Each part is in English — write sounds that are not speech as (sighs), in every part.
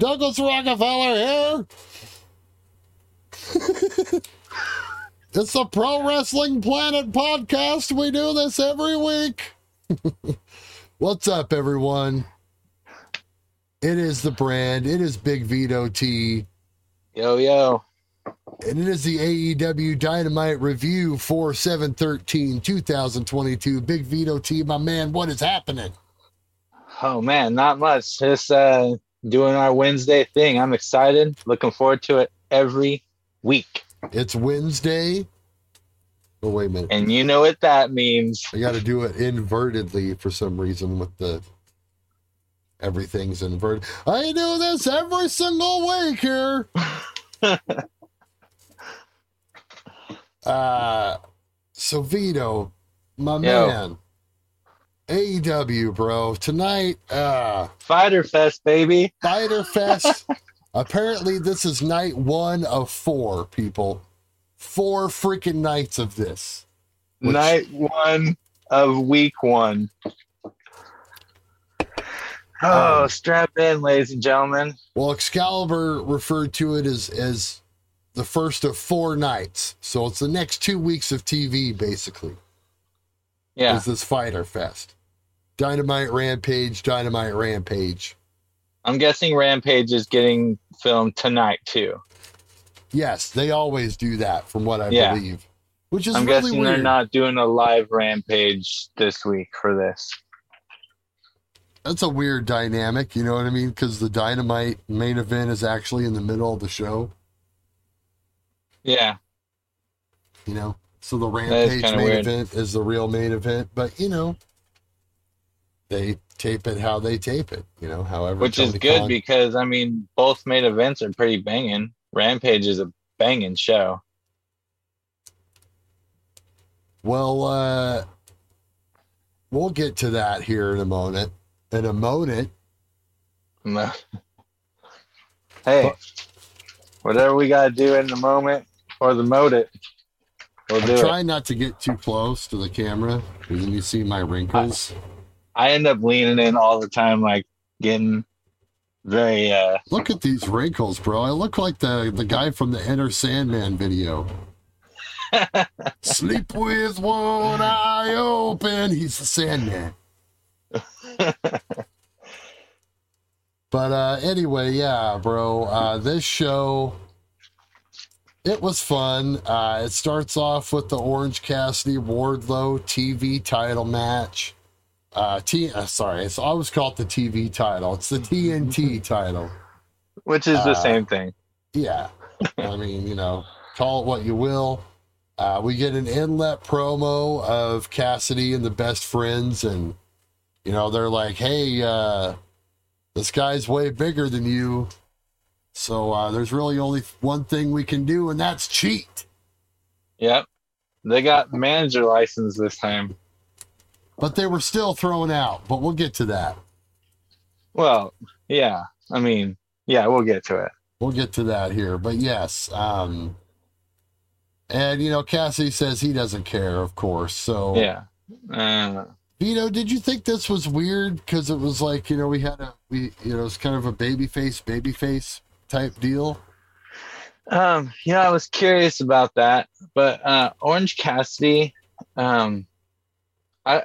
Douglas Rockefeller here. (laughs) it's the Pro Wrestling Planet podcast. We do this every week. (laughs) What's up, everyone? It is the brand. It is Big Vito T. Yo, yo. And it is the AEW Dynamite Review for 713 2022. Big Vito T, my man, what is happening? Oh, man, not much. Just uh, doing our Wednesday thing. I'm excited. Looking forward to it every week. It's Wednesday. Oh, wait a minute. And you know what that means. I got to do it invertedly for some reason with the everything's inverted. I do this every single week here. (laughs) uh, so Vito, my Yo. man, AEW, bro. Tonight, uh, Fighter Fest, baby. Fighter Fest. (laughs) Apparently, this is night one of four, people. Four freaking nights of this. Which- Night one of week one. Oh, Um, strap in, ladies and gentlemen. Well, Excalibur referred to it as as the first of four nights. So it's the next two weeks of TV, basically. Yeah. Is this Fighter Fest. Dynamite Rampage, Dynamite Rampage. I'm guessing Rampage is getting filmed tonight, too. Yes, they always do that, from what I Yeah. believe. Which is I'm really guessing weird. they're not doing a live Rampage this week for this. That's a weird dynamic, you know what I mean? Because the Dynamite main event is actually in the middle of the show, Yeah. you know? So the Rampage main weird. event is the real main event, but you know, they tape it how they tape it, you know, however. Which is good Khan- because, I mean, both main events are pretty banging. Rampage is a banging show. Well, uh, we'll get to that here in a moment. In a moment, No. hey, whatever we got to do in the moment or the moment, we'll I'm it. trying not to get too close to the camera because then you see my wrinkles. I end up leaning in all the time, like getting very, uh, Look at these wrinkles, bro. I look like the the guy from the Enter Sandman video. (laughs) Sleep with one eye open. He's the Sandman. (laughs) but uh anyway, yeah, bro. Uh this show it was fun. Uh it starts off with the Orange Cassidy Wardlow TV title match. Uh T uh, sorry, it's I always call it the TV title. It's the TNT (laughs) title. which is the Uh, same thing. Yeah. I mean, you know, call it what you will. Uh, we get an inlet promo of Cassidy and the best friends, and, you know, they're like, hey, uh, this guy's way bigger than you. So uh, there's really only one thing we can do, and that's cheat. Yep. They got manager license this time. But they were still thrown out, but we'll get to that. Well, yeah. I mean, yeah, we'll get to it. We'll get to that here. But yes, um, and, you know, Cassidy says he doesn't care, of course. So, Yeah. Uh, Vito, did you think this was weird? Because it was like, you know, we had a, we, you know, it's kind of a baby face, baby face type deal. Um, yeah, I was curious about that, but uh, Orange Cassidy, um, I,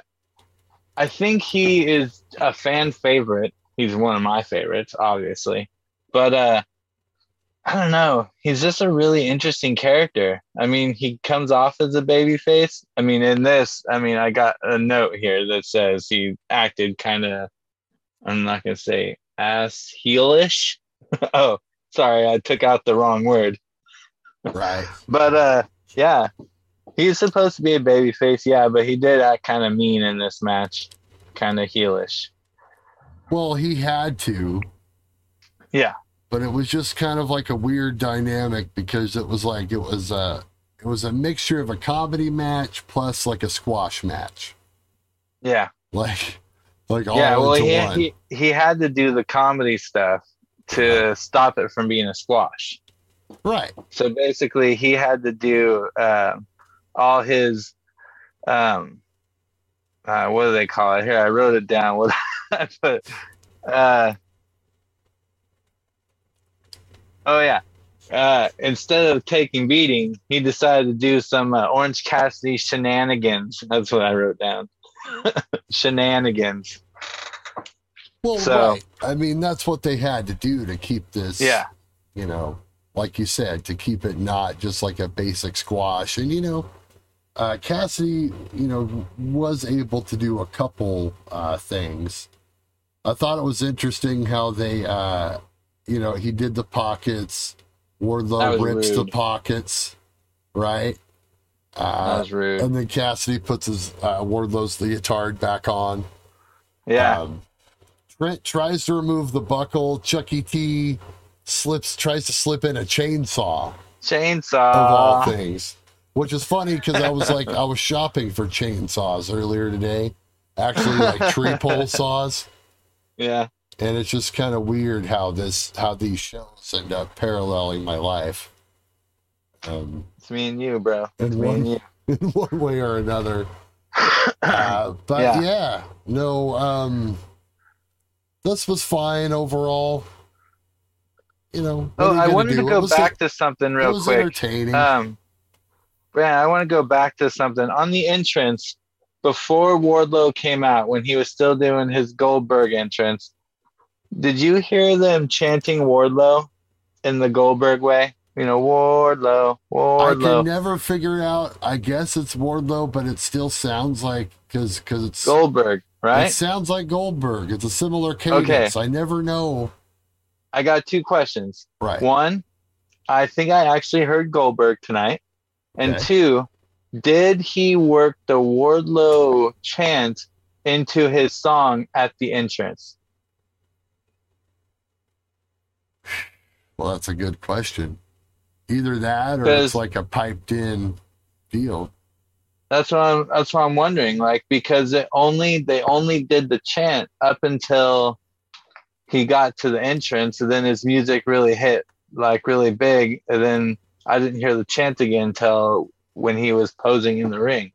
I think he is a fan favorite. He's one of my favorites, obviously, but uh, I don't know. He's just a really interesting character. I mean, he comes off as a baby face. I mean, in this, I mean, I got a note here that says he acted kind of. I'm not gonna say ass heelish. (laughs) oh, sorry, I took out the wrong word. Right. But uh yeah. He's supposed to be a baby face, yeah, but he did act kind of mean in this match. Kind of heelish. Well, he had to. Yeah. But it was just kind of like a weird dynamic because it was like it was a it was a mixture of a comedy match plus like a squash match. Yeah. Like like all yeah, well he, one. he he had to do the comedy stuff to stop it from being a squash. right. So basically he had to do uh, all his um uh, what do they call it? Here, I wrote it down. (laughs) What I put uh Oh yeah. Uh, instead of taking beating, he decided to do some uh, Orange Cassidy shenanigans. That's what I wrote down. (laughs) shenanigans. Well, So- right. I mean, that's what they had to do to keep this. Yeah. You know, like you said, to keep it not just like a basic squash. And you know, uh, Cassidy, you know, was able to do a couple uh, things. I thought it was interesting how they, uh, you know, he did the pockets. That Wardlow rips the pockets, right? That Uh, was rude. and then Cassidy puts his uh, Wardlow's leotard back on. yeah. Um, Trent tries to remove the buckle. Chucky T slips, tries to slip in a chainsaw Chainsaw. of all things, which is funny because I was like, I was shopping for chainsaws earlier today, actually like (laughs) tree pole saws, Yeah. and it's just kind of weird how this, how these shows end up paralleling my life. Um, It's me and you, bro. It's me one- and you. (laughs) in one way or another. Uh, (coughs) but Yeah. yeah. no, um, this was fine overall. You know, Oh, I wanted do? to go back to something it real was quick. entertaining. Um, Brandon, I want to go back to something on the entrance before Wardlow came out when he was still doing his Goldberg entrance. Did you hear them chanting Wardlow in the Goldberg way? You know, Wardlow, Wardlow. I can never figure out. I guess it's Wardlow, but it still sounds like because because it's Goldberg, right? it sounds like Goldberg. It's a similar cadence. Okay. I never know. I got two questions. Right. One, I think I actually heard Goldberg tonight. And Okay. two, did he work the Wardlow chant into his song at the entrance? Well, that's a good question. Either that or it's like a piped in deal. That's what I'm that's what I'm wondering. Like because it only they only did the chant up until he got to the entrance and then his music really hit like really big and then I didn't hear the chant again until when he was posing in the ring.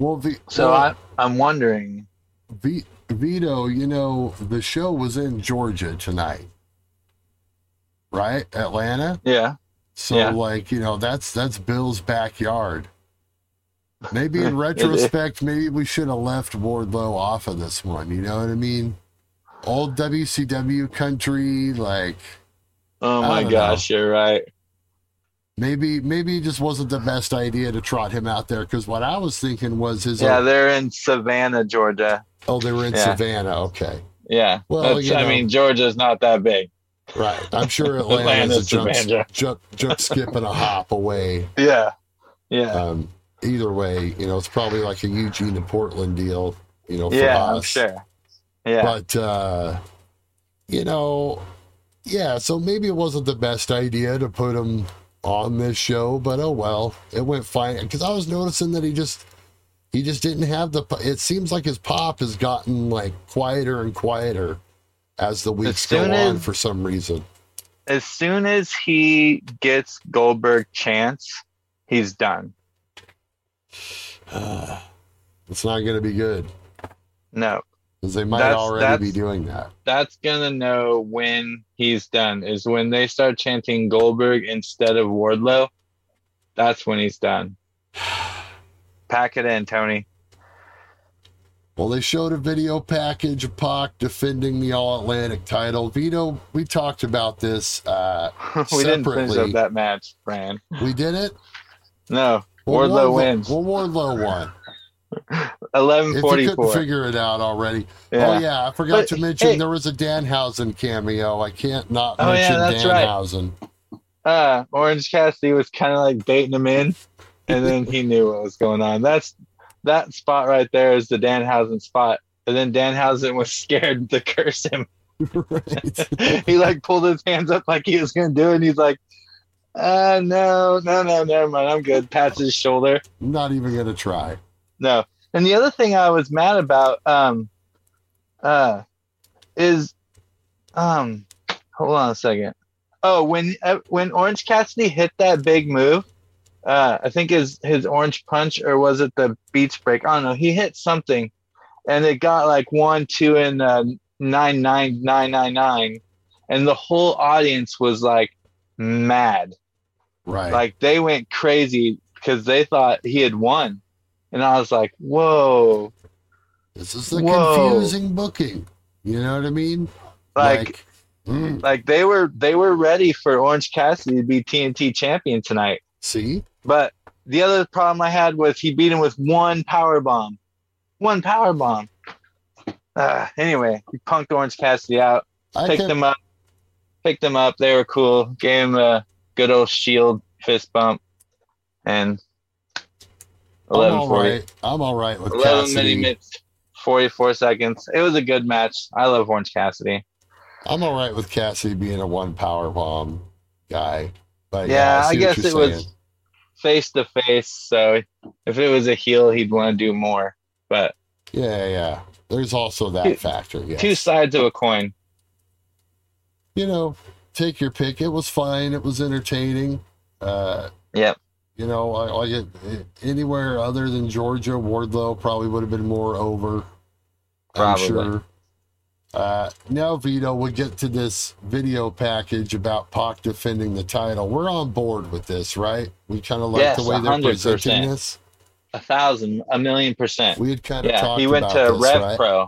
Well, the, So well, I I'm wondering V- Vito, you know, the show was in Georgia tonight, right? Atlanta. yeah. So, Yeah. like, you know, that's that's Bill's backyard. Maybe in (laughs) retrospect, maybe we should have left Wardlow off of this one. You know what I mean? Old WCW country, like Oh my gosh, you're right. Maybe maybe it just wasn't the best idea to trot him out there. Because what I was thinking was his. Yeah, they're in Savannah, Georgia. oh, they were in Yeah. Savannah. Okay, Yeah. Well, you I know. mean, Georgia's not that big. right. I'm sure (laughs) Atlanta's a Atlanta's jump, jump, jump, skip, and a hop away. Yeah. Yeah. Um, either way, you know, it's probably like a Eugene and Portland deal, you know, for yeah, us. I'm sure. Yeah. But uh, you know, yeah, so maybe it wasn't the best idea to put him on this show, but oh well, it went fine. Because I was noticing that he just he just didn't have the. It seems like his pop has gotten like quieter and quieter as the weeks go on as- for some reason. as soon as he gets Goldberg chance, he's done. (sighs) it's not going to be good No. Because they might That's- already that's- be doing that. That's gonna know when he's done. Is when they start chanting Goldberg instead of Wardlow. That's when he's done. (sighs) Pack it in, Tony. Well, they showed a video package of Pac defending the All Atlantic title. Vito, we talked about this. Uh, (laughs) we didn't finish up that match, Fran. we did it. No. Well, Wardlow wins. Well, Wardlow won. Eleven forty four. figure it out already. Yeah. Oh yeah, I forgot But, to mention hey- there was a Danhausen cameo. I can't not Oh, yeah, mention right. Danhausen. uh, Orange Cassidy was kind of like baiting him in, and then he knew what was going on. That's that spot right there is the Danhausen spot. And then Danhausen was (laughs) scared to curse him. right. (laughs) he like pulled his hands up like he was gonna do it. And he's like, uh, no, no, no, never mind. I'm good. Pats his shoulder. Not even gonna try. No. And the other thing I was mad about, um, uh, is, um, hold on a second. Oh, when uh, when Orange Cassidy hit that big move, uh, I think his his orange punch or was it the beach break? I don't know. He hit something, and it got like one, two, and uh, nine, nine, nine, nine, nine, and the whole audience was like mad. Right. Like they went crazy because they thought he had won. And I was like, whoa. this is the Whoa. confusing booking. You know what I mean? Like mm, like they were they were ready for Orange Cassidy to be TNT champion tonight. see? But the other problem I had was he beat him with one power bomb. One power bomb. Uh, anyway, he punked Orange Cassidy out, I picked can, them up, picked them up. They were cool. Gave him a good old shield fist bump, and eleven all forty. right. I'm all right with 11 Cassidy. minutes, 44 seconds. It was a good match. I love Orange Cassidy. I'm all right with Cassidy being a one power bomb guy. But Yeah, yeah, I what guess it was- Face to face, so if it was a heel, he'd want to do more. But Yeah, yeah. There's also that Two- factor. Yes. two sides of a coin. you know, take your pick. It was fine. It was entertaining. Uh, Yep. You know, I, I anywhere other than Georgia, Wardlow probably would have been more over. I'm Probably. sure. Uh, now, Vito, we'll get to this video package about Pac defending the title. We're on board with this, right? We kind of like Yes, the way they're 100%. presenting this. A thousand, a million percent. We had kind of Yeah, talked he went about to this, Rev right? Pro.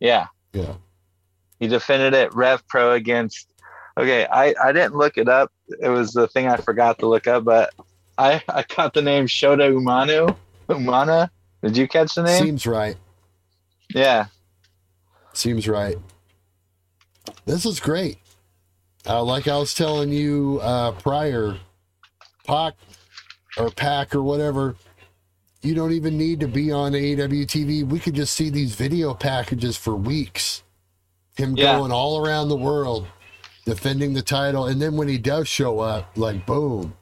Yeah, Yeah. he defended it Rev Pro against. Okay, I I didn't look it up. It was the thing I forgot to look up, but I I caught the name Shota Umanu. Umana. Did you catch the name? Seems right. yeah. Seems right. This is great. Uh, like I was telling you uh, prior, Pac or Pack or whatever, you don't even need to be on AEW TV. We could just see these video packages for weeks. Him Yeah. going all around the world, defending the title, and then when he does show up, like boom,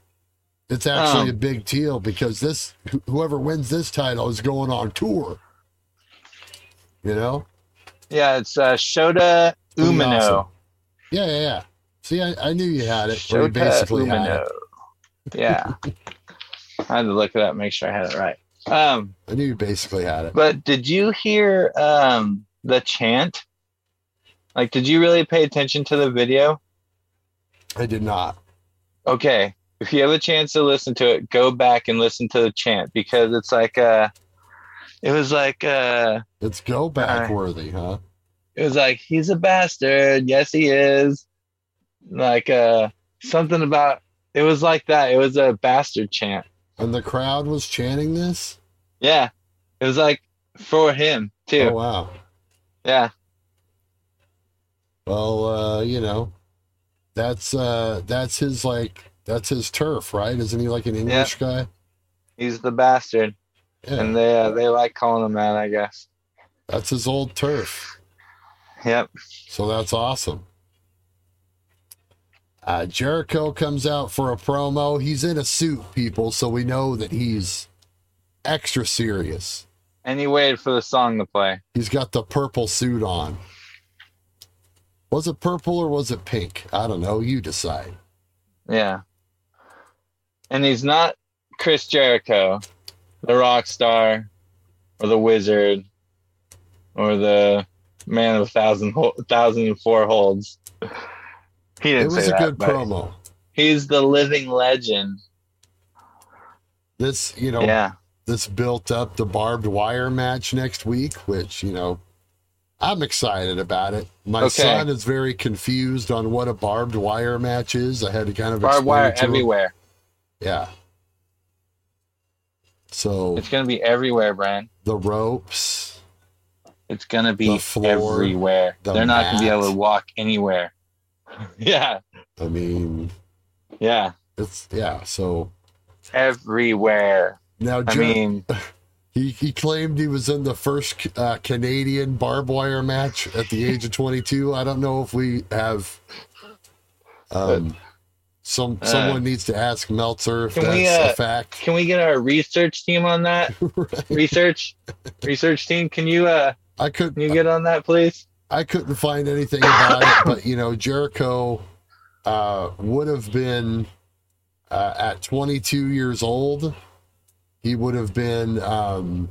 it's actually Um, a big deal because this whoever wins this title is going on tour. You know. Yeah, it's uh, Shota Umino. awesome. Yeah, yeah, yeah. See, I, I knew you had it. Shota basically had Umino. it. Yeah. (laughs) I had to look it up, make sure I had it right. Um, I knew you basically had it. but did you hear um the chant? Like, did you really pay attention to the video? I did not. Okay, if you have a chance to listen to it, go back and listen to the chant because it's like uh it was like uh It's go back worthy, huh? it was like he's a bastard. Yes he is. Like uh something about it was like that. It was a bastard chant. And the crowd was chanting this. yeah. It was like for him too. Oh wow. yeah. Well, uh, you know, that's uh, that's his like that's his turf, right? Isn't he like an English guy? he's the bastard Yeah, and they uh, they like calling him that i guess that's his old turf. yep So that's awesome. Uh, Jericho comes out for a promo. He's in a suit, people, so we know that he's extra serious. and he waited for the song to play He's got the purple suit on. Was it purple or was it pink? I don't know. You decide. yeah and he's not chris jericho the rock star or the wizard or the man of a thousand thousand and four holds he didn't It was a that, good promo. he's the living legend This, you know, yeah this built up the barbed wire match next week, which, you know, I'm excited about it. My Okay. son is very confused on what a barbed wire match is. I had to kind of barbed explain wire to him. Yeah. So it's gonna be everywhere brian the ropes, it's gonna be The floor, everywhere the they're not gonna be able to walk anywhere (laughs) yeah I mean, yeah it's yeah. So everywhere now, i mean (laughs) He, he claimed he was in the first uh, Canadian barbed wire match at the age of 22. I don't know if we have. Um, some Uh, someone needs to ask Meltzer if can that's we, uh, a fact. can we get our research team on that (laughs) Right. research research team can you uh I can you get on that please I couldn't find anything about it, but you know Jericho uh, would have been uh, at 22 years old. He would have been um,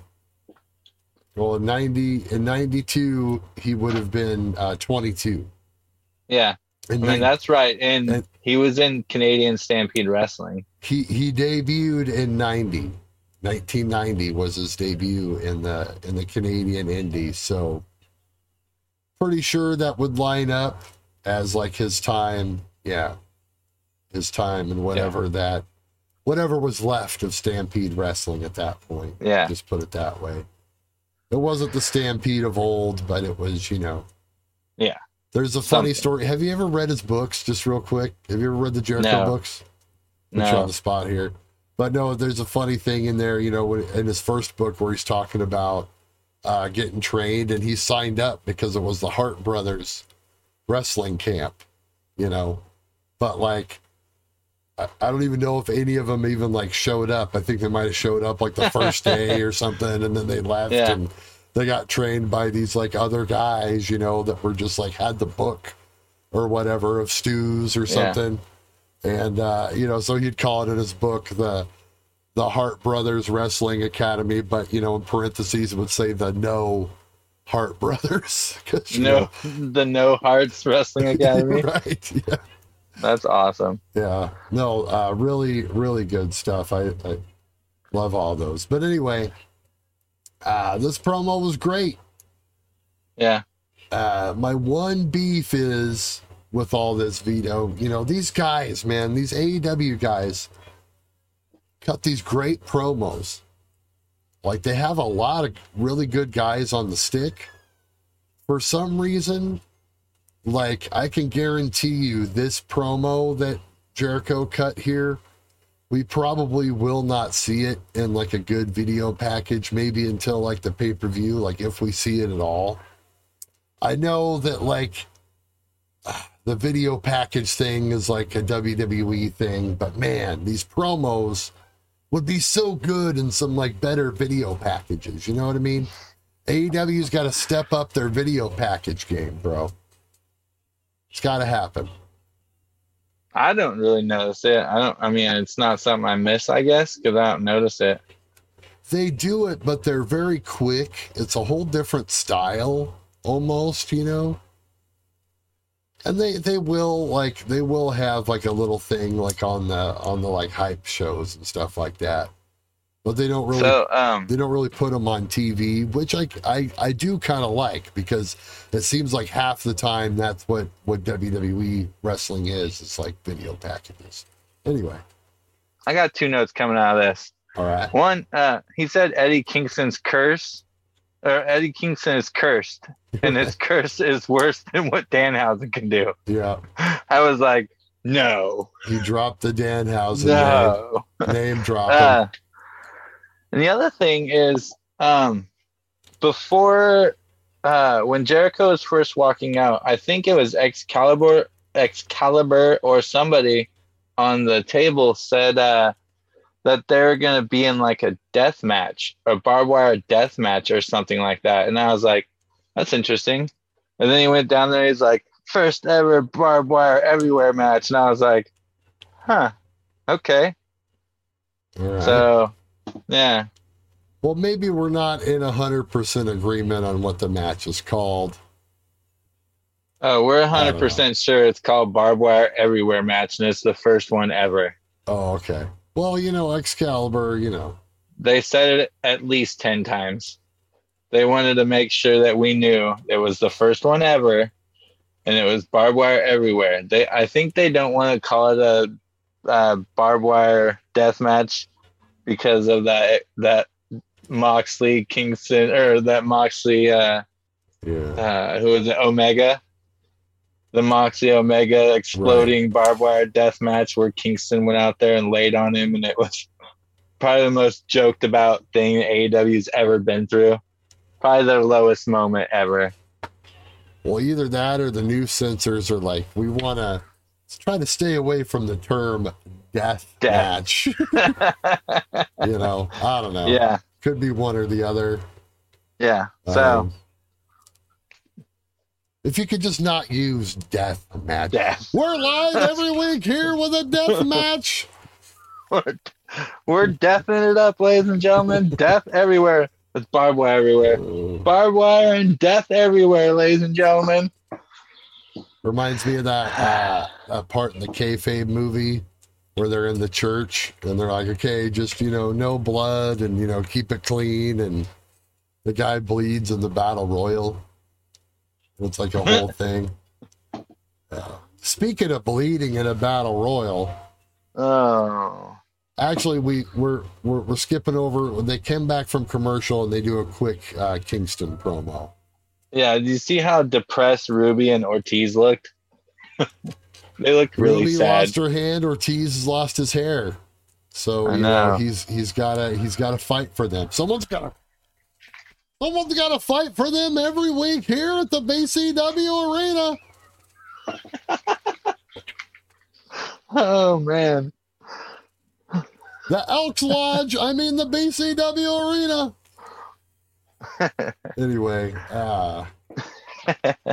well in 90 in 92 he would have been uh, 22. yeah I And mean, that's right. And and- he was in Canadian Stampede Wrestling. he he debuted in 90 1990 was his debut in the in the canadian indies so pretty sure that would line up as like his time yeah his time and whatever that whatever was left of stampede wrestling at that point Yeah. just put it that way it wasn't the stampede of old but it was you know Yeah. There's a funny Something. story have you ever read his books just real quick have you ever read the jericho No. books put you on the spot here. But no, there's a funny thing in there, you know, in his first book where he's talking about uh, getting trained and he signed up because it was the Hart Brothers wrestling camp, you know. But like, I, I don't even know if any of them even like showed up. I think they might have showed up like the first (laughs) day or something and then they left Yeah. and they got trained by these like other guys, you know, that were just like had the book or whatever of Stu's or Yeah. something and uh, you know, so he'd call it in his book the the Hart Brothers Wrestling Academy, but you know, in parentheses, it would say the No Hart Brothers. (laughs) No, (laughs) the No Hearts Wrestling know- (laughs) Academy. right? Yeah, That's awesome. yeah. No, uh, really, really good stuff. I, I love all those. But anyway, uh, this promo was great. Yeah. uh, my one beef is with all this Vito. You know, these guys, man, these AEW guys cut these great promos. Like they have a lot of really good guys on the stick. For some reason, like I can guarantee you this promo that Jericho cut here, we probably will not see it in like a good video package, maybe until like the pay per view, like if we see it at all. I know that like (sighs) the video package thing is like a WWE thing, but man, these promos would be so good in some like better video packages. You know what I mean? AEW's got to step up their video package game, bro. It's got to happen. I don't really notice it. I don't. I mean, it's not something I miss, I guess, because I don't notice it. They do it, but they're very quick. It's a whole different style almost, you know. And they they will like they will have like a little thing like on the on the like hype shows and stuff like that. But they don't really So, um, they don't really put them on TV, which I I, I do kind of like because it seems like half the time that's what what WWE wrestling is. It's like video packages. Anyway, I got two notes coming out of this. all right. One, uh, he said Eddie Kingston's curse, or Eddie Kingston is cursed, and his (laughs) curse is worse than what Danhausen can do. Yeah, (laughs) I was like, no, he dropped the Danhausen no. name, name drop. And the other thing is, um, before uh, when Jericho was first walking out, I think it was Excalibur, Excalibur, or somebody on the table said uh, that they're gonna be in like a death match, a barbed wire death match, or something like that. And I was like, that's interesting. And then he went down there. He's like, first ever barbed wire everywhere match, and I was like, huh, okay. Right. So, yeah, well, maybe we're not in a hundred percent agreement on what the match is called. oh, we're I don't hundred percent sure it's called barbed wire everywhere match, and it's the first one ever. Oh, okay. Well, you know, Excalibur, you know, They said it at least ten times. They wanted to make sure that we knew it was the first one ever, and it was barbed wire everywhere. They, I think, they don't want to call it a uh, barbed wire death match because of that that Moxley Kingston or that Moxley. Uh, yeah, uh, who was it, Omega, the Moxley Omega exploding barbed wire death match where Kingston went out there and laid on him, and it was (laughs) probably the most joked about thing AEW's ever been through. Probably their lowest moment ever. Well, either that or the new censors are like, we want to try to stay away from the term death, Death. match. (laughs) you know, I don't know. yeah, Could be one or the other. yeah. So Um, if you could just not use death match. death. We're live (laughs) every week here with a death (laughs) match. We're, we're deafening it up, ladies and gentlemen. Death everywhere. It's barbed wire everywhere. Uh, Barbed wire and death everywhere, ladies and gentlemen. Reminds me of that uh, that part in the kayfabe movie where they're in the church and they're like, okay, just you know, no blood and you know, keep it clean, and the guy bleeds in the battle royal. It's like a (laughs) whole thing. Uh, speaking of bleeding in a battle royal, Oh. actually we we're, we're we're skipping over. They came back from commercial and they do a quick uh, Kingston promo. Yeah, do you see how depressed Ruby and Ortiz looked? (laughs) they looked really Ruby sad. lost her hand. Ortiz has lost his hair. So I you know know. he's he's gotta he's gotta fight for them. Someone's gotta someone's gotta fight for them every week here at the BCW arena. (laughs) Oh man. The Elks Lodge, I mean the BCW arena. (laughs) anyway, uh (laughs)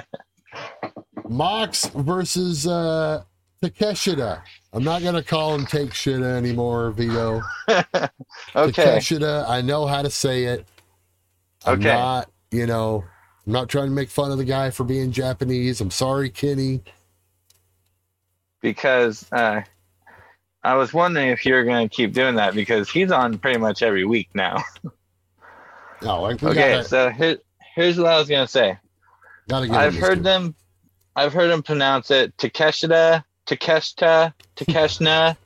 Mox versus uh Takeshita. I'm not gonna call him take shita anymore, Vito. (laughs) okay. Takeshita, I know how to say it. I'm Okay. not, you know, I'm not trying to make fun of the guy for being Japanese. I'm sorry, Kenny. Because uh I was wondering if you were gonna keep doing that because he's on pretty much every week now. (laughs) No, like Okay, so here, here's what I was gonna say. gotta get I've heard them I've heard him pronounce it Takeshita, Takeshita, Takeshna.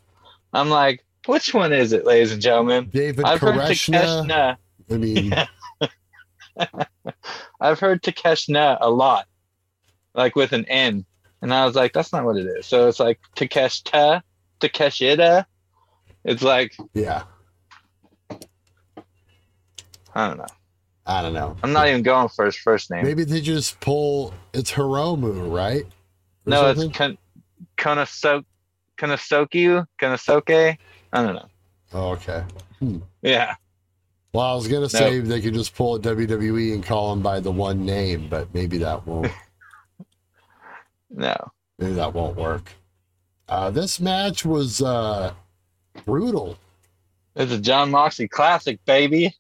I'm like, which one is it, ladies and gentlemen? David I've heard. Takeshna. I mean, yeah. (laughs) I've heard Takeshna a lot, like with an N, and I was like, that's not what it is. So it's like Takeshta, Takeshita. It's like yeah, I don't know. I don't know. I'm not even going for his first name. Maybe they just pull. It's Hiromu, right? Or no, something? it's Kon- Konoso- Konosoku, Konosoke. I don't know. Oh, okay. Yeah, Well, I was gonna say they could just pull a WWE and call him by the one name, but maybe that won't. (laughs) no. maybe that won't work. Uh, this match was uh, brutal. It's a Jon Moxley classic, baby.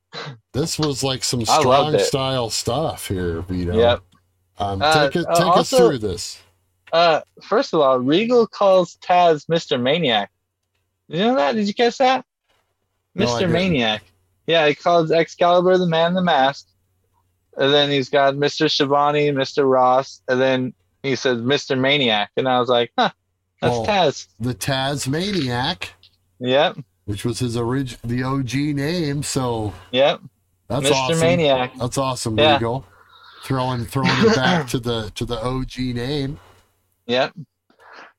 This was like some (laughs) strong style stuff here, Vito. Yep. Um, Uh, take it, uh, take us through this. Uh, first of all, Regal calls Taz Mr. Maniac. Did you know that? Did you catch that? Mr. didn't. Maniac. Yeah, he calls Excalibur the man in the mask. And then he's got Mr. Schiavone, Mr. Ross, and then he says Mr. Maniac. And I was like, huh, that's Well- Taz. The Taz Maniac. Yep, which was his original, the OG name. So yep. that's Mr. awesome. Maniac. That's awesome, Yeah. Regal. Throwing throwing it back (laughs) to the to the OG name. Yep.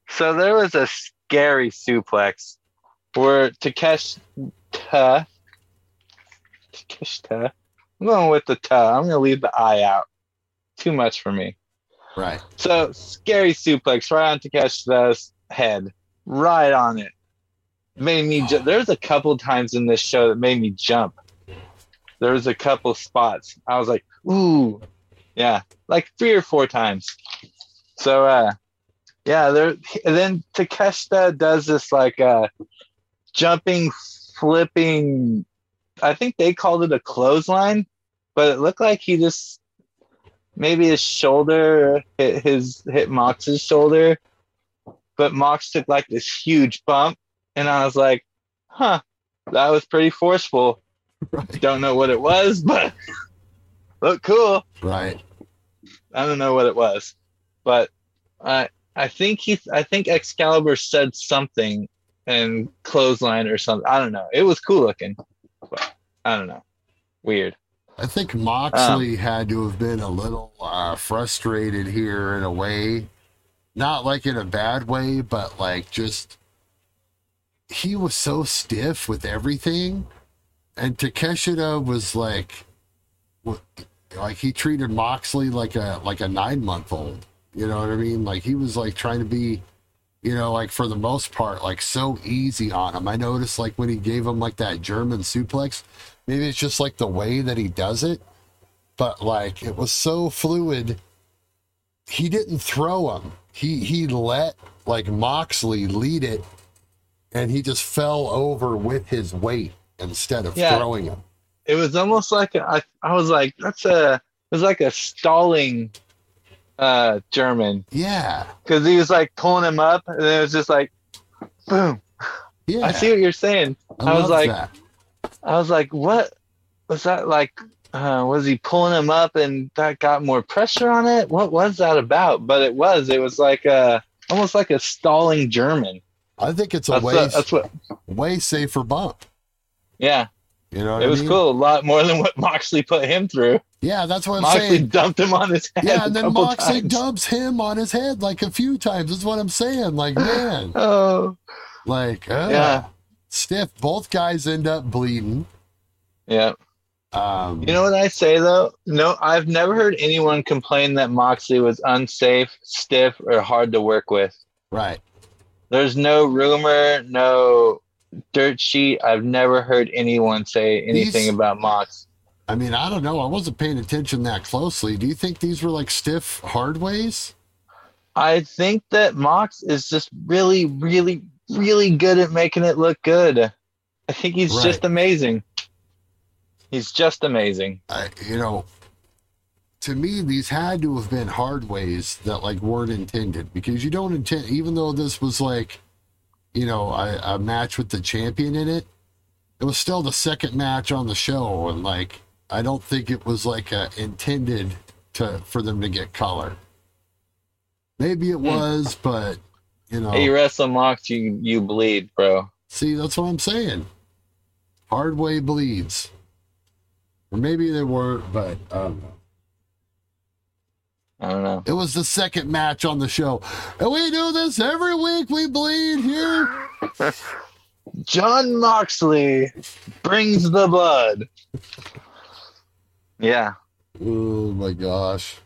So there was a scary suplex where Takeshita, Takeshita, I'm going with the ta. I'm going to leave the I out. Too much for me. Right. So scary suplex right on Takeshita's head, right on it. Made me. Ju- There's a couple times in this show that made me jump. There was a couple spots. I was like, ooh, yeah, like three or four times. So, uh, yeah, there. Then Takeshita does this like uh, jumping, flipping. I think they called it a clothesline, but it looked like he just maybe his shoulder hit his hit Mox's shoulder, but Mox took like this huge bump, and I was like, "Huh, that was pretty forceful." (laughs) Right. Don't know what it was, but (laughs) looked cool. Right. I don't know what it was, but I I think he I think Excalibur said something and clothesline or something. I don't know. It was cool looking, but I don't know. Weird. I think Um, Moxley had to have been a little uh, frustrated here in a way, not like in a bad way, but like just he was so stiff with everything, and Takeshita was like, like he treated Moxley like a like a nine month old. You know what I mean? Like he was like trying to be, you know, like for the most part, like so easy on him. I noticed like when he gave him like that German suplex, maybe it's just like the way that he does it, but like it was so fluid. He didn't throw him. He he let like Moxley lead it, and he just fell over with his weight instead of Yeah. throwing him. It was almost like a, I I was like that's a it was like a stalling uh, German Yeah. because he was like pulling him up, and it was just like, boom. Yeah. I see what you're saying. I was like- that. I was like, what was that like? Uh, was he pulling him up and that got more pressure on it? What was that about? But it was. It was like a almost like a stalling German. I think it's a That's, way what- that's what. way safer bump. Yeah, You know what it I was mean? cool. A lot more than what Moxley put him through. Yeah, that's what I'm Moxley saying. dumped him on his head. Yeah, and then Moxley times. dumps him on his head like a few times. That's what I'm saying. Like, man, (laughs) Oh, like, uh, Yeah. stiff. Both guys end up bleeding. yeah. Um, You know what I say though? No, I've never heard anyone complain that Moxley was unsafe, stiff, or hard to work with. right. There's no rumor, no dirt sheet. I've never heard anyone say anything These- about Mox. I mean, I don't know. I wasn't paying attention that closely. Do you think these were like stiff hard ways? I think that Mox is just really, really, really good at making it look good. I think he's Right. just amazing. He's just amazing. I, you know, to me, these had to have been hard ways that like weren't intended because you don't intend, even though this was like, you know, a, a match with the champion in it, it was still the second match on the show, and like, I don't think it was like a, intended to for them to get color. Maybe it hmm. was, but you know, Hey, you wrestle Mox, you you bleed, bro. see, that's what I'm saying. Hard way bleeds, or maybe they weren't, but I don't know. I don't know. It was the second match on the show. And we do this every week. We bleed here. Jon Moxley brings the blood. Yeah. Oh my gosh.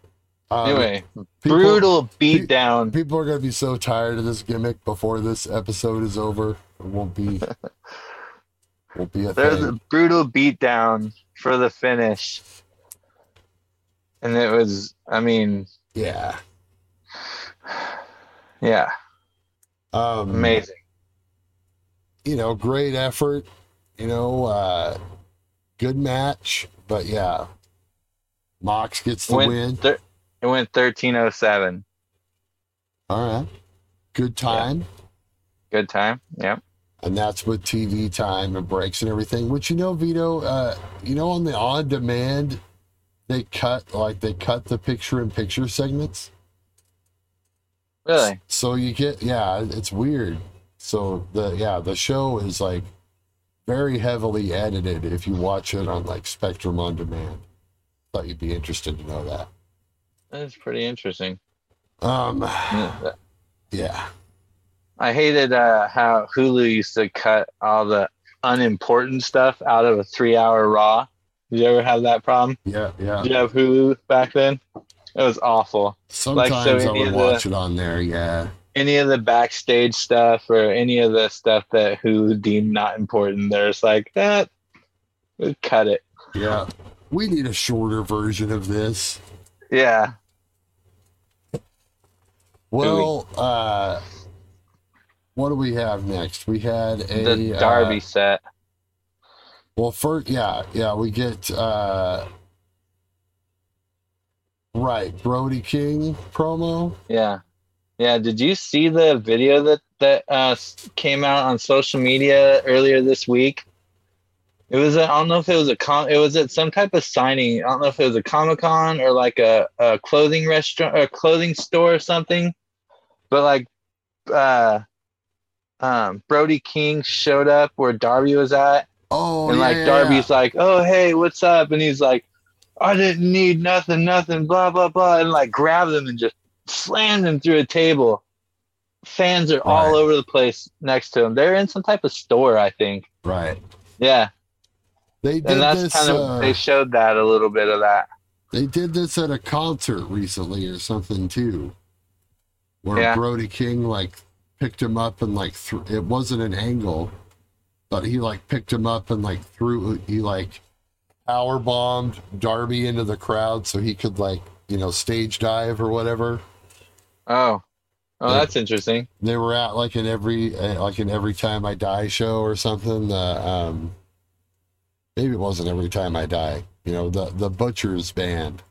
Um, Anyway, people- brutal pe- beatdown. People are going to be so tired of this gimmick before this episode is over. It won't be. (laughs) won't be a There's thing. a brutal beatdown for the finish. And it was, I mean, Yeah. yeah, Um, amazing. You know, great effort. You know, uh, good match. But yeah, Mox gets the Went win. thir- it went 1307. All right. Good time. Good time. Yeah. and that's with TV time and breaks and everything. Which you know, Vito, uh, you know, on the on demand, they cut like they cut the picture in picture segments. Really? So you get yeah, it's weird. So the yeah, the show is like very heavily edited if you watch it on like Spectrum on demand. Thought you'd be interested to know that. That's pretty interesting. Um yeah. I hated uh, how Hulu used to cut all the unimportant stuff out of a three hour Raw. Did you ever have that problem? Yeah, yeah. Did you have Hulu back then? It was awful. Sometimes so I would of the- watch it on there, yeah. Any of the backstage stuff or any of the stuff that Hulu deemed not important, they're just like, that, cut it. Yeah. We need a shorter version of this. Yeah. Well, uh, what do we have next? We had a The Darby Uh, set. Well, first, yeah, yeah, we get uh, right Brody King promo. Yeah. Yeah. Did you see the video that, that uh, came out on social media earlier this week? It was, I don't know if it was a con, it was at some type of signing. I don't know if it was a Comic Con or like a, a clothing restaurant or clothing store or something. But like, uh, um, Brody King showed up where Darby was at. Oh, and like yeah, Darby's like, "Oh hey, what's up?" And he's like, "I didn't need nothing, nothing, blah blah blah," and like grabbed him and just slammed him through a table. Fans are all over the place next to him. They're in some type of store, I think. right. Yeah, They did and that's this. kind of uh, they showed that a little bit of that. They did this at a concert recently or something too, where Yeah. Brody King like picked him up and like th- it wasn't an angle, but he like picked him up and like threw he like power bombed Darby into the crowd so he could like you know stage dive or whatever. Oh, oh, that's interesting. They were at like in every uh, like in every time I die show or something. The um, maybe it wasn't every time I die. You know the the Butchers band.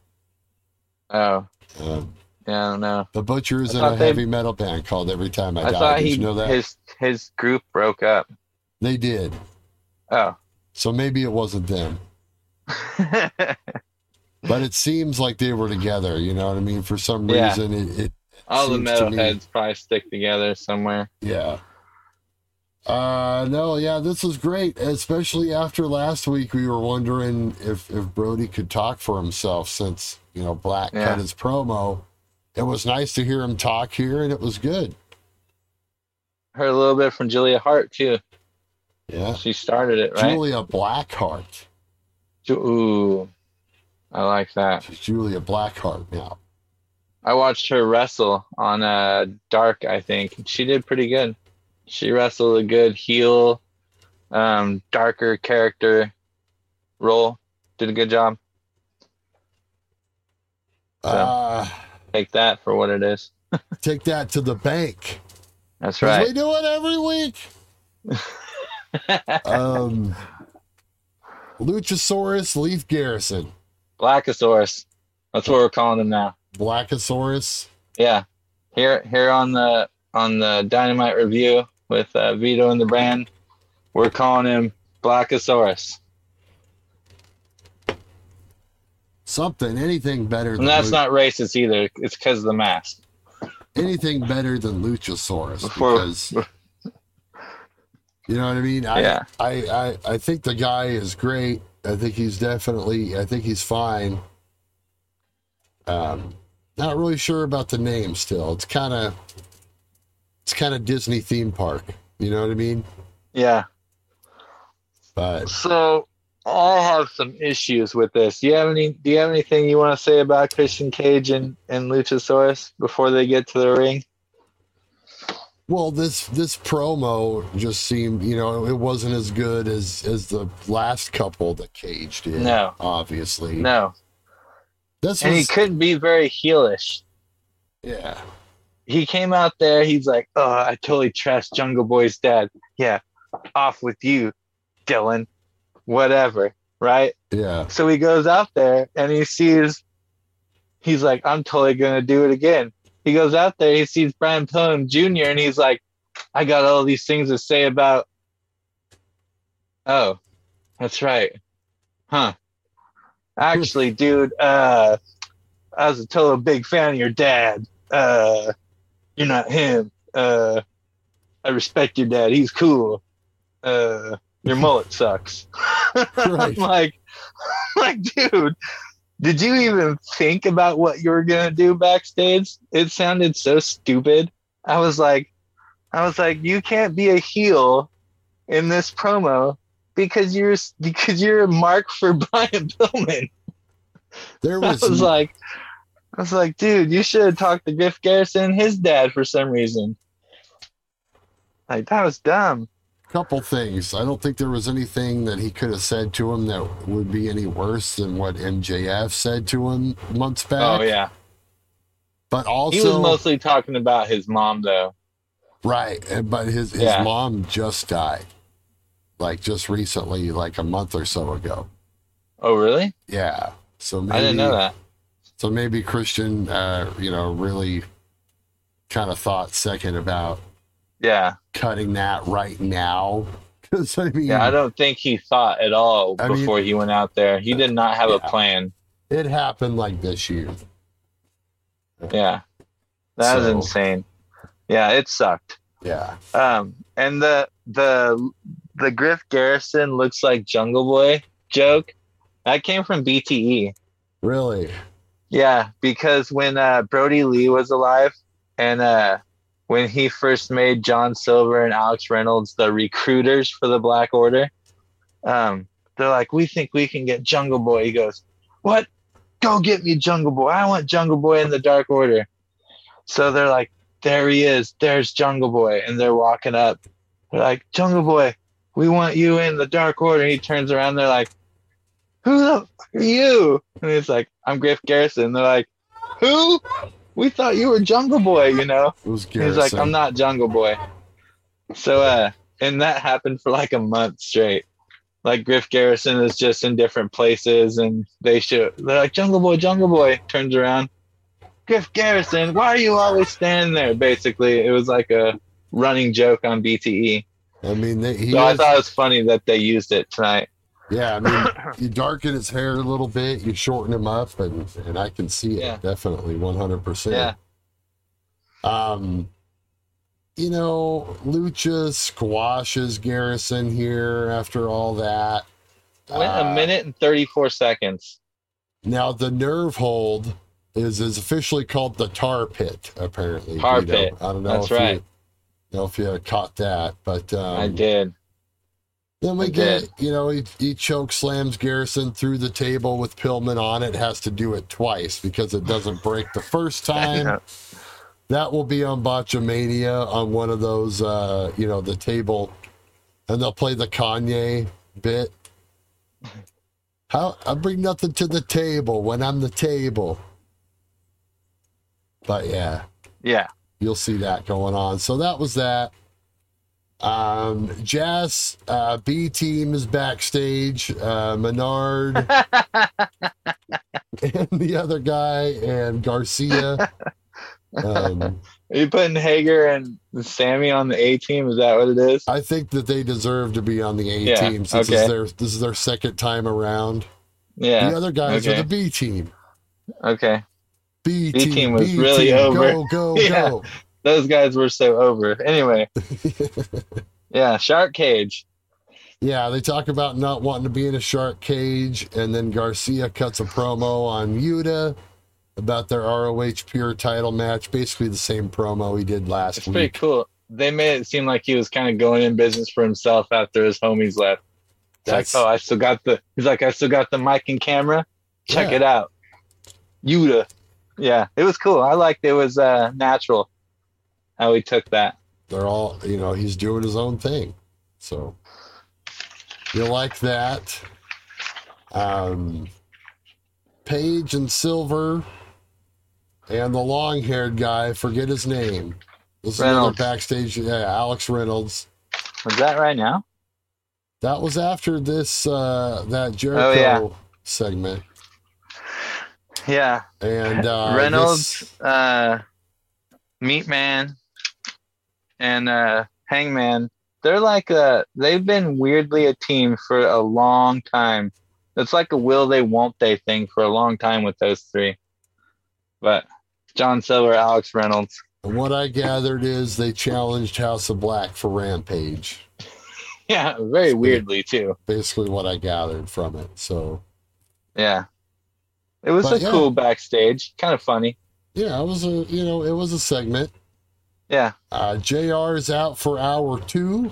Oh, Um, Yeah, I don't know. The Butcher is in a they- heavy metal band called Every Time I, I Die. Did he you know that? his his group broke up. They did. Oh. So maybe it wasn't them. (laughs) But it seems like they were together. You know what I mean? For some Yeah. reason, it, it All the Seems to me- metalheads probably stick together somewhere. yeah. Uh no, yeah, this was great. Especially after last week, we were wondering if if Brody could talk for himself since you know Black Yeah. cut his promo. It was nice to hear him talk here, and it was good. Heard a little bit from Julia Hart too. Yeah, She started it, right? Julia Blackheart. Ooh, I like that. She's Julia Blackheart now. I watched her wrestle on uh Dark, I think. She did pretty good. She wrestled a good heel, um, darker character role. Did a good job. So- Uh, Take that for what it is. (laughs) take that to the bank. That's right. We do it every week. (laughs) Um, Luchasaurus, Leaf Garrison, Blackosaurus. That's what we're calling him now. Blackosaurus. Yeah. Here here on the on the Dynamite review with uh, Vito and the brand, we're calling him Blackosaurus. Something, anything better than And that's Lu- not racist either. It's because of the mask. anything better than Luchasaurus Before- because you know what I mean. I, Yeah. I, I I think the guy is great. I think he's definitely. I think he's fine. Um, not really sure about the name still. It's kind of it's kind of Disney theme park. You know what I mean? Yeah. But So I'll have some issues with this. Do you have any do you have anything you want to say about Christian Cage and, and Luchasaurus before they get to the ring? Well, this this promo just seemed, you know, it wasn't as good as as the last couple that Cage did. No. obviously. No. this And he couldn't be very heelish. yeah. he came out there. He's like, "Oh, I totally trashed Jungle Boy's dad. Yeah, off with you, Dylan. Whatever, right?" Yeah. So he goes out there and he sees. He's like, "I'm totally gonna do it again." He goes out there. He sees Brian Pillman Jr. and he's like, "I got all these things to say about." Oh, that's right, huh? Actually, dude, uh, I was a total big fan of your dad. Uh, you're not him. Uh, I respect your dad. He's cool. Uh, your mullet sucks. (laughs) Right. I'm like, (laughs) I'm like, dude, did you even think about what you were gonna do backstage? It sounded so stupid. I was like, I was like, you can't be a heel in this promo because you're because you're a mark for (laughs) Brian Pillman. There (laughs) I was, was like, I was like, dude, you should have talked to Griff Garrison, his dad, for some reason. Like that was dumb. Couple things. I don't think there was anything that he could have said to him that would be any worse than what MJF said to him months back. Oh yeah, But also, he was mostly talking about his mom though. right. But his, his Yeah. mom just died. Like just recently, like a month or so ago. Oh really? Yeah. So maybe, I didn't know that. So maybe Christian, uh, you know, really kind of thought second about Yeah, cutting that right now. (laughs) Because I mean, yeah. I don't think he thought at all I mean- before he went out there. He did not have a plan. it happened like this year. Yeah, that was So- insane. Yeah, it sucked. Yeah. Um, and the the the Griff Garrison looks like Jungle Boy joke that came from BTE. Really? Yeah, because when uh, Brodie Lee was alive, and uh, when he first made John Silver and Alex Reynolds the recruiters for the Black Order, um, they're like, "We think we can get Jungle Boy." He goes, "What? Go get me Jungle Boy! I want Jungle Boy in the Dark Order." So they're like, "There he is! There's Jungle Boy!" And they're walking up. They're like, "Jungle Boy, we want you in the Dark Order." He turns around. They're like, "Who the fuck are you?" And he's like, I'm Griff Garrison. They're like, Who? We thought you were Jungle Boy, you know? It was He's like, I'm not Jungle Boy. So uh and that happened for like a month straight. Like Griff Garrison is just in different places and they show they're like Jungle Boy, Jungle Boy turns around. Griff Garrison, why are you always standing there? Basically, it was like a running joke on BTE. I mean, they, he So I thought it was funny that they used it tonight. Yeah. I mean, (coughs) you darken his hair a little bit, you shorten him up, and and I can see it Yeah. definitely, one hundred percent. Yeah. Um, you know, Lucha squashes Garrison here after all that. Went Uh, a minute and 34 seconds. Now the nerve hold is is officially called the tar pit. Apparently, Tar pit. I don't know That's if right. you know if you caught that, but um, I did. Then we get, you know, he, he choke slams Garrison through the table with Pillman on it. Has to do it twice because it doesn't break the first (laughs) time. That will be on Botchamania on one of those, uh, you know, the table, and they'll play the Kanye bit. How I bring nothing to the table when I'm the table. But yeah, Yeah. you'll see that going on. So that was that. Um, Jazz uh, B team is backstage. Uh, Menard (laughs) and the other guy and Garcia. Um, Are you putting Hager and Sammy on the A team? Is that what it is? I think that they deserve to be on the A Yeah, team since okay. it's their, this is their second time around. Yeah. The other guys are the B team. Okay. B, B team, team was B really team, over. Go, go, (laughs) Yeah. go. Those guys were so over. Anyway. (laughs) yeah. Shark Cage. Yeah, they talk about not wanting to be in a shark cage, and then Garcia cuts a promo on Yuta about their ROH Pure title match. Basically, the same promo he did last It's pretty week. cool. They made it seem like he was kind of going in business for himself after his homies left. It's like, That's- oh, I still got the. He's like, I still got the mic and camera. Check Yeah. it out. Yuta. Yeah, it was cool. I liked it was uh, natural how he took that. They're all, you know, he's doing his own thing. So you like that. Um, Page and Silver and the long haired guy, forget his name. This is another Reynolds. backstage. Yeah, Alex Reynolds. Was that right now? That was after this uh that Jericho Oh, yeah. segment. Yeah. And uh Reynolds, this- uh, Meat Man, and uh, Hangman. They're like a. They've been weirdly a team for a long time. It's like a will they won't they thing for a long time with those three. But John Silver, Alex Reynolds. what I gathered is they challenged House of Black for Rampage. (laughs) Yeah, very weirdly too. Basically what I gathered from it. So Yeah. It was But a yeah. cool backstage, kind of funny. yeah, it was a you know, it was a segment. Yeah. Uh JR is out for hour two.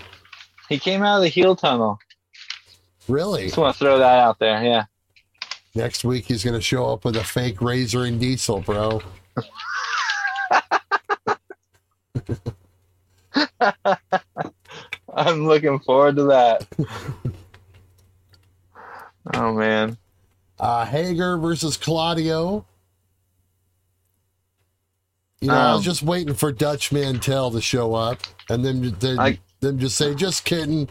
He came out of the heel tunnel. Really? Just want to throw that out there. Yeah. Next week he's gonna show up with a fake razor and diesel, bro. (laughs) I'm looking forward to that. (laughs) oh man. Uh Hager versus Claudio. You know, I was Um, just waiting for Dutch Mantell to show up and then then I- them just say, just kidding.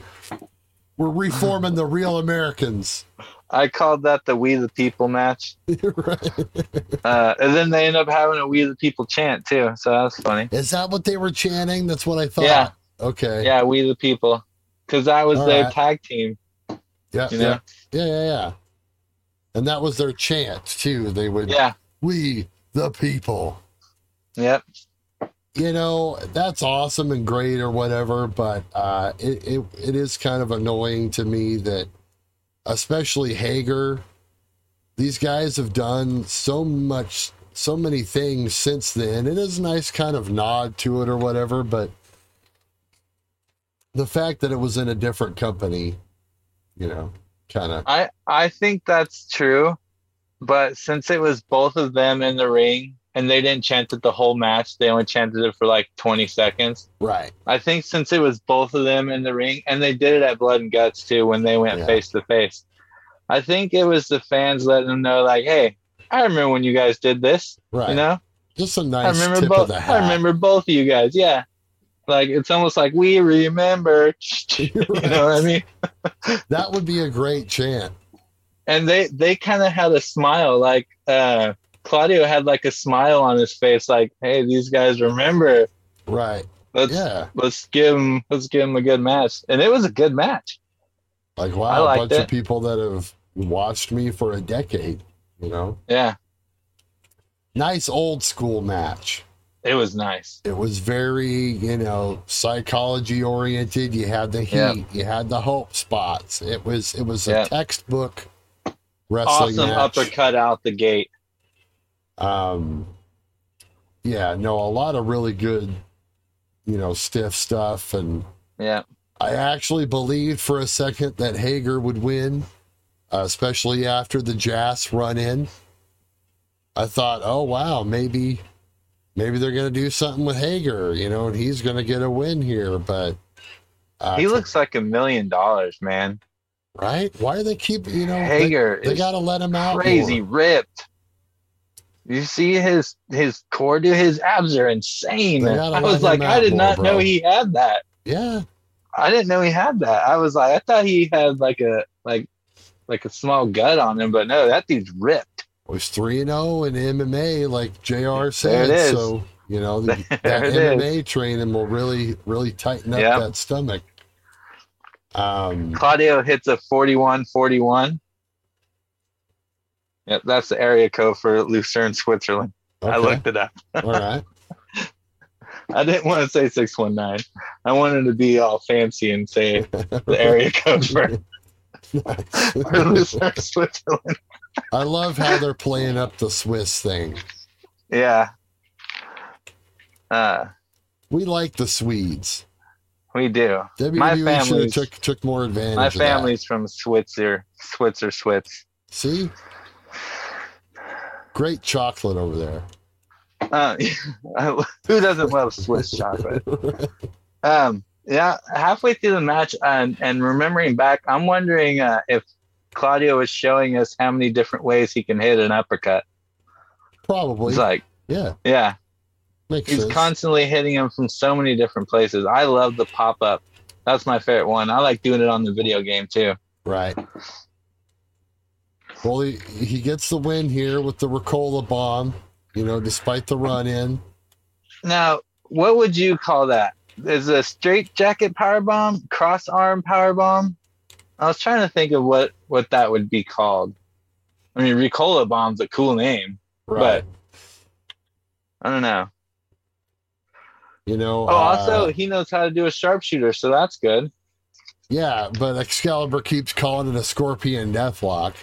We're reforming the real Americans. I called that the We the People match. (laughs) right. Uh, and then they end up having a We the People chant too. So that's funny. Is that what they were chanting? That's what I thought. Yeah. Okay. Yeah, We the People. Because that was All their right. tag team. Yeah. You Yeah. know? Yeah. Yeah. Yeah. And that was their chant too. They would, Yeah. we the people. Yep. you know that's awesome and great or whatever but uh it, it it is kind of annoying to me that especially hager these guys have done so much so many things since then it is a nice kind of nod to it or whatever but the fact that it was in a different company you know kind of I I think that's true, but since it was both of them in the ring and they didn't chant it the whole match, they only chanted it for like 20 seconds. right I think since it was both of them in the ring, and they did it at Blood and Guts too when they went face to face. I think it was the fans letting them know, like, "Hey, I remember when you guys did this. right You know, just a I nice remember tip both. of the hat I remember both of you guys. Yeah, like it's almost like we remember. (laughs) you know what I mean? (laughs) that would be a great chant and they they kind of had a smile like uh Claudio had like a smile on his face, like, "Hey, these guys remember. Right. Let's Yeah. let's give him let's give him a good match." And it was a good match. Like wow, a bunch it. of people that have watched me for a decade. You know, Yeah, nice old school match. it was nice. It was very, you know, psychology oriented. You had the heat, Yeah. you had the hope spots. It was it was a Yeah. textbook wrestling Awesome match. uppercut out the gate. Um, yeah, no, a lot of really good, you know, stiff stuff. And Yeah, I actually believed for a second that Hager would win, uh, especially after the Jazz run in. I thought, oh wow, maybe, maybe they're gonna do something with Hager, you know, and he's gonna get a win here. But uh, he looks like a million dollars, man. right. Why do they keep, you know, Hager they is gotta let him out. crazy more. ripped. You see his his core to his abs are insane. I was like, I did more, not know he had that. Yeah, I didn't know he had that. I was like, I thought he had like a like like a small gut on him, but no, that dude's ripped. It was three and zero in MMA, like Jr. Said. is. So you know the, (laughs) that MMA training will really, really tighten up Yep. that stomach. Um, Claudio hits a 41-41. Yep, that's the area code for Lucerne, Switzerland. I looked it up. all right. (laughs) I didn't want to say 619. I wanted to be all fancy and say the area code for, (laughs) for Lucerne, Switzerland. I love how they're playing up the Swiss thing. Yeah. Uh, We like the Swedes. we do. WWE My family's- took took more advantage. My family's from Switzer, Switzer, Switz. See, great chocolate over there. (laughs) Uh, who doesn't love Swiss chocolate? Um, yeah, halfway through the match, and and remembering back, I'm wondering uh, if Claudio is showing us how many different ways he can hit an uppercut. Probably, It's like, yeah, yeah, makes he's sense. constantly hitting him from so many different places. I love the pop up. That's my favorite one. I like doing it on the video game too. Right. Well, he, he gets the win here with the Ricola bomb, you know, despite the run in. Now, what would you call that? Is a straight jacket power bomb, cross arm power bomb? I was trying to think of what what that would be called. I mean, Ricola bomb's a cool name. Right. I don't know. you know, Oh, also uh, he knows how to do a sharpshooter, so that's good. yeah, but Excalibur keeps calling it a Scorpion Deathlock.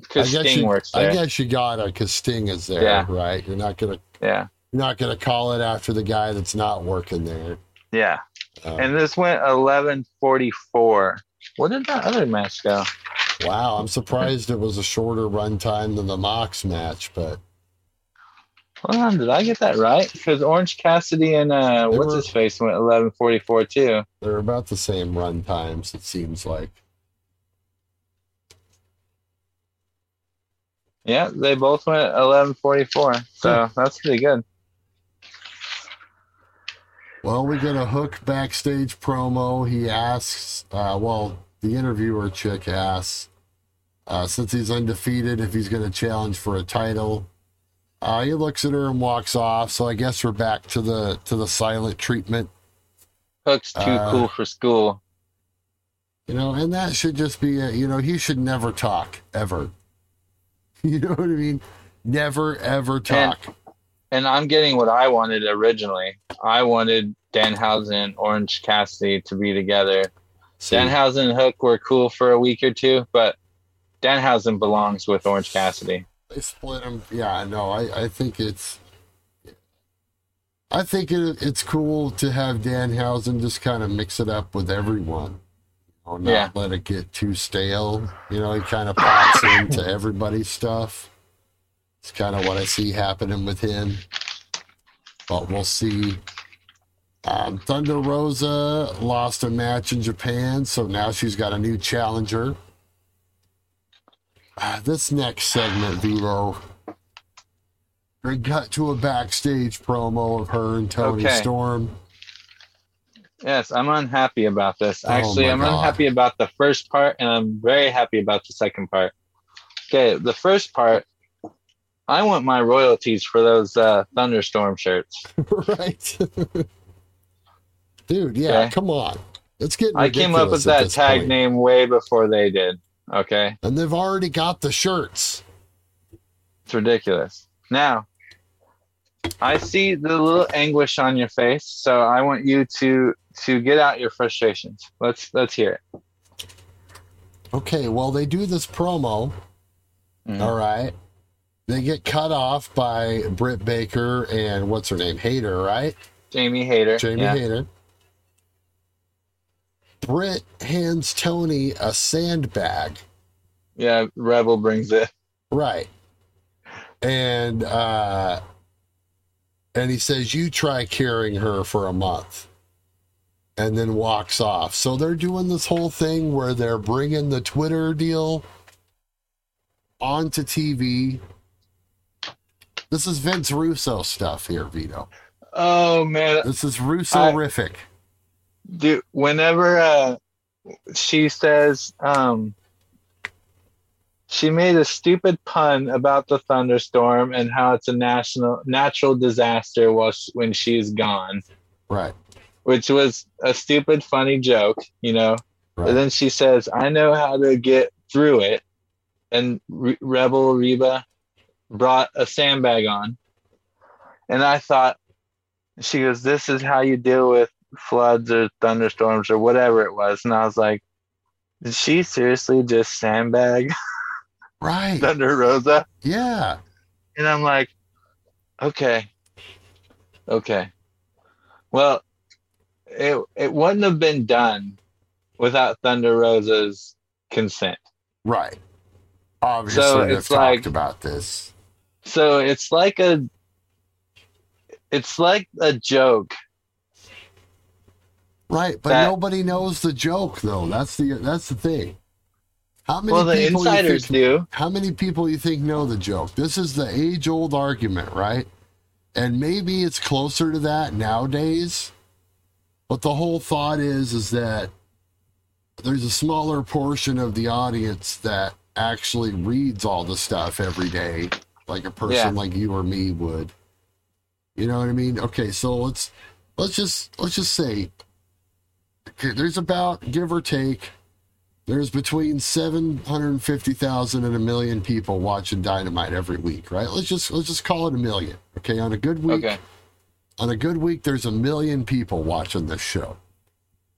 Because I guess Sting you, works I guess you gotta, because Sting is there, Yeah. right? You're not gonna, Yeah, you're not gonna call it after the guy that's not working there. yeah. Um, And this went eleven forty four. What did that other match go? wow, I'm surprised it was a shorter run time than the Mox match, but Hold on, did I get that right? Because Orange Cassidy and uh, what's were- his face went eleven forty four too. they're about the same run times. It seems like. Yeah, they both went eleven forty four. So that's pretty good. Well, we get a hook backstage promo. He asks, uh, well, the interviewer chick asks, uh, since he's undefeated, if he's going to challenge for a title. Uh, he looks at her and walks off. So I guess we're back to the to the silent treatment, Hook's too Uh, cool for school. you know, and that should just be, a, you know, he should never talk ever. (laughs) You know what I mean? Never ever talk. And I'm getting what I wanted originally. I wanted Danhausen, and Orange Cassidy to be together. See, Danhausen and Hook were cool for a week or two, but Danhausen belongs with Orange Cassidy. they split him. Yeah, no, I, I think it's. I think it, it's cool to have Danhausen just kind of mix it up with everyone. Not Yeah. let it get too stale. You know, he kind of pops into everybody's stuff. It's kind of what I see happening with him. But we'll see. Um, Thunder Rosa lost a match in Japan, so now she's got a new challenger. Uh, this next segment, Vito, we got to a backstage promo of her and Toni Okay. Storm. Yes, I'm unhappy about this. Oh Actually, my I'm God. unhappy about the first part, and I'm very happy about the second part. Okay, the first part, I want my royalties for those uh, thunderstorm shirts. (laughs) right. (laughs) Dude, yeah, Okay. come on. Let's get. I came up with that tag name way before they did. Okay, and they've already got the shirts. it's ridiculous. Now, I see the little anguish on your face, so I want you to to get out your frustrations. Let's let's hear it. Okay, well, they do this promo. Mhm. All right. They get cut off by Britt Baker and what's her name? Hater, right? Jamie Hayter. Jamie yeah. Hayter. Britt hands Toni a sandbag. yeah, Rebel brings it. Right. And uh and he says you try carrying her for a month and then walks off. So they're doing this whole thing where they're bringing the Twitter deal onto TV. This is Vince Russo stuff here, Vito. Oh man, This is Russo-rific. dude whenever uh she says um she made a stupid pun about the thunderstorm and how it's a national natural disaster while she, when she's gone. Right. which was a stupid funny joke you know? Right. and then she says i know how to get through it. And Re- rebel reba brought a sandbag on. And i thought she goes this is how you deal with floods or thunderstorms or whatever it was. And i was like did she seriously just sandbag (laughs) Right. thunder rosa Yeah. and i'm like okay okay well it it wouldn't have been done without thunder rosa's consent Right. Obviously, So it's talked like- about this. so it's like a it's like a joke Right, but that- nobody knows the joke though. That's the that's the thing. How many well the people insiders think, do How many people you think know the joke? This is the age old argument, right? And maybe it's closer to that nowadays. But the whole thought is is that there's a smaller portion of the audience that actually reads all the stuff every day, like a person Yeah. like you or me would. You know what I mean? Okay, so let's let's just let's just say okay, there's about give or take there's between 750,000 and a million people watching Dynamite every week, right? Let's just let's just call it a million. Okay, on a good week, okay on a good week there's a million people watching this show.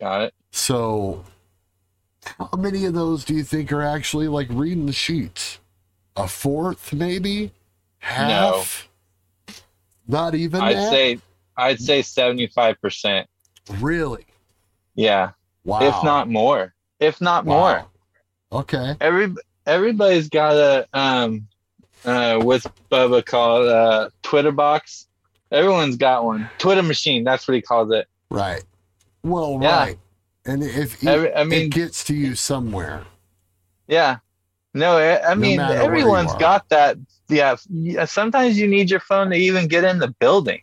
got it So how many of those do you think are actually like reading the sheets? A fourth maybe? Half? Not even i'd that? say i'd say 75% really? yeah Wow. if not more if not more Okay. every everybody's got a um uh what's Bubba called uh Twitter box. Everyone's got one. Twitter machine, that's what he calls it. Right. Well, Yeah. right. And if it, Every, I mean, it gets to you somewhere. yeah. No, I, I mean where you everyone's got that. Yeah, yeah, sometimes you need your phone to even get in the building.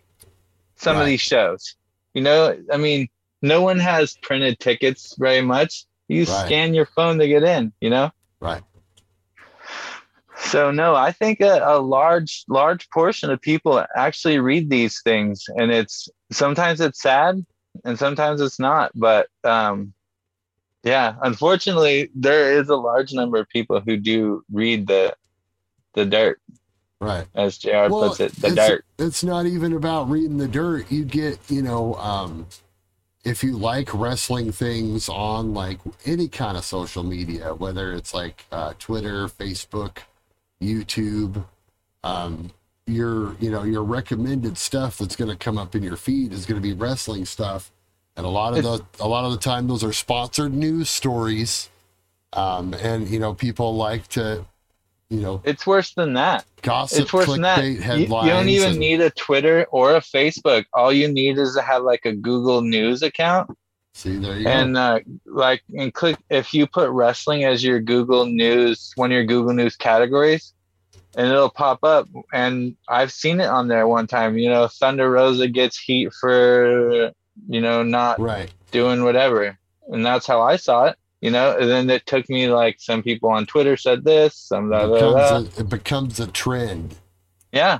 Some Right. of these shows. You know, I mean, no one has printed tickets very much. You Right. scan your phone to get in, you know? Right. So no, I think a, a large large portion of people actually read these things, and it's sometimes it's sad, and sometimes it's not. But um, yeah, unfortunately, there is a large number of people who do read the the dirt, Right. as Jr. Well, puts it, the it's, dirt. It's not even about reading the dirt. You get, you know, um, if you like wrestling things on like any kind of social media, whether it's like uh, Twitter, Facebook, YouTube, um, your, you know, your recommended stuff that's going to come up in your feed is going to be wrestling stuff. And a lot of the, a lot of the time those are sponsored news stories. Um, and you know, people like to, you know, It's worse than that. gossip, It's worse than that. You, you don't even and- need a Twitter or a Facebook. All you need is to have like a Google News account See, there you go. and uh, like and click if you put wrestling as your google news one of your google news categories and it'll pop up and i've seen it on there one time you know thunder rosa gets heat for you know not right. doing whatever and that's how i saw it you know and then it took me like some people on twitter said this some blah, blah, blah. becomes a, it becomes a trend. Yeah.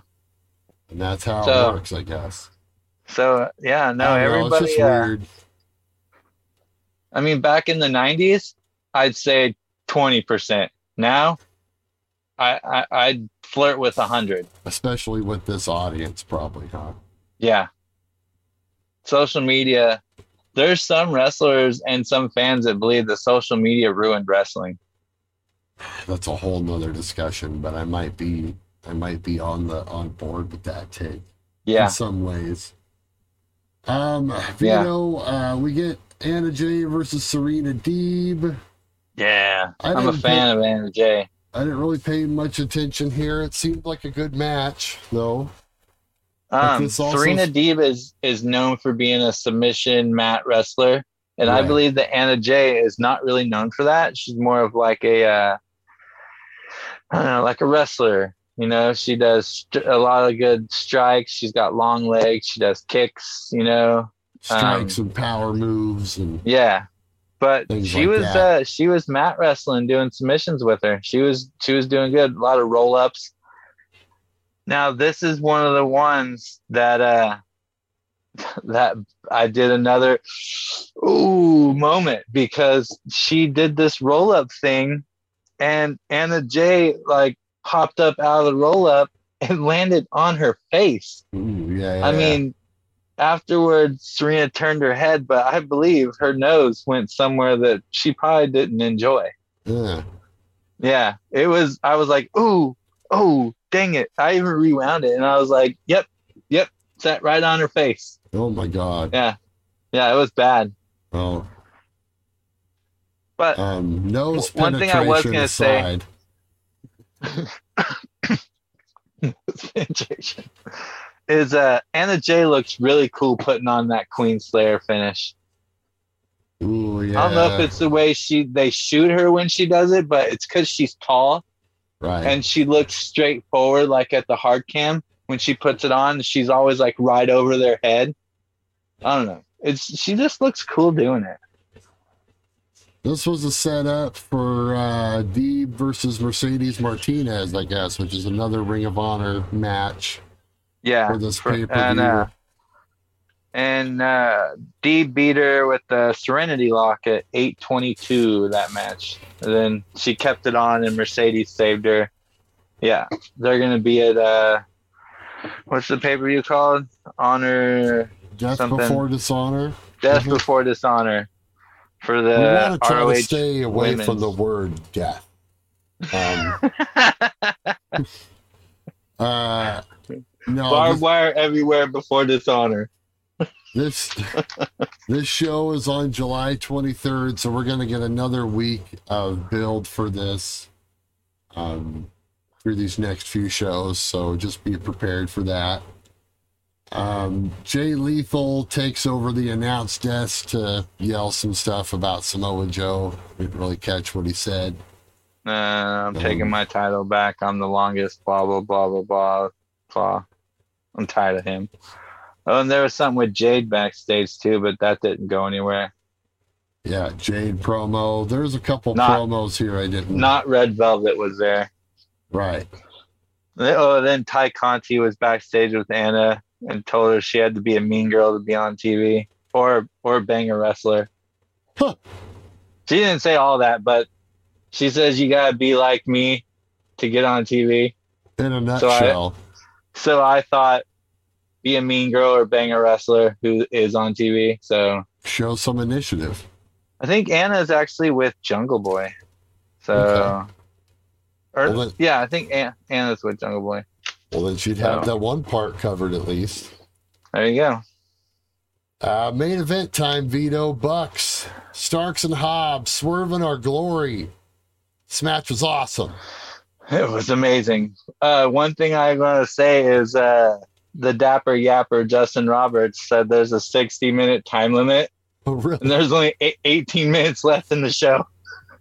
And that's how So- it works, I guess. So yeah, no, I know, everybody. just uh, weird. I mean, back in the '90s, I'd say twenty percent. Now, I, I I'd flirt with hundred. Especially with this audience, probably, huh? Yeah. Social media. There's some wrestlers and some fans that believe that social media ruined wrestling. That's a whole nother discussion, but I might be I might be on the on board with that take. Yeah. in some ways. Um, Yeah. Vito, uh, we get Anna Jay versus Serena Deeb. Yeah. I I'm a fan of Anna Jay. I didn't really pay much attention here. It seemed like a good match, though. Um, Serena Deeb is is known for being a submission mat wrestler, and I believe that Anna Jay is not really known for that. She's more of like a, uh, I don't know, like a wrestler. You know, she does a lot of good strikes. She's got long legs. She does kicks. You know, Strikes Um, and power moves, and yeah. But she like was uh, she was mat wrestling, doing submissions with her. She was she was doing good. A lot of roll ups. Now this is one of the ones that uh (laughs) that I did another ooh moment because she did this roll up thing and Anna Jay like popped up out of the roll up and landed on her face. ooh, yeah, I yeah. mean, afterwards, Serena turned her head, but I believe her nose went somewhere that she probably didn't enjoy. yeah. Yeah, it was. I was like, ooh, oh, dang it! I even rewound it, and I was like, yep, yep, sat right on her face. Oh my God. Yeah, yeah, it was bad. Oh, But um, nose One thing I was penetration gonna say- penetration (coughs) is uh Anna Jay looks really cool putting on that Queen Slayer finish. Ooh, yeah. I don't know if it's the way she they shoot her when she does it, but it's because she's tall right. and she looks straight forward like at the hard cam. When she puts it on she's always like right over their head. I don't know. It's she just looks cool doing it. This was a setup for uh, Deeb versus Mercedes Martinez, I guess, which is another Ring of Honor match yeah for this for- pay per view. uh and uh Dee beat her with the serenity lock at 822 that match and then she kept it on and mercedes saved her yeah they're gonna be at uh what's the pay-per-view called honor Death something. before dishonor. death Mhm. before dishonor for the we want to try ROH to stay away from the word death. (laughs) Um, (laughs) uh, no, Barbed wire everywhere before dishonor. This this show is on July 23rd, so we're gonna get another week of build for this um, through these next few shows. So just be prepared for that. Um, Jay Lethal takes over the announce desk to yell some stuff about Samoa Joe. We didn't really catch what he said. Uh, I'm Um, taking my title back. I'm the longest. Blah blah blah blah blah blah. I'm tired of him. Oh, and there was something with Jade backstage too, but that didn't go anywhere. Yeah, Jade promo. There's a couple Not- promos here I didn't. Not Red Velvet was there. right. Oh, then Tay Conti was backstage with Anna and told her she had to be a mean girl to be on TV or or bang a wrestler. Huh. She didn't say all that, but she says you gotta be like me to get on TV. In a So I- nutshell. So I thought, be a mean girl or bang a wrestler who is on TV. So Show some initiative. I think Anna is actually with Jungle Boy. So, Okay. or Well, then- yeah, I think An- Anna's with Jungle Boy. Well, then she'd have Oh. that one part covered at least. There you go. Uh, main event time, Vito Bucks, Starks and Hobbs, Swerve in Our Glory. This match was awesome. It was amazing. Uh, one thing I want to say is uh, the Dapper Yapper Justin Roberts said there's a 60 minute time limit, Oh, really? and there's only eight, 18 minutes left in the show.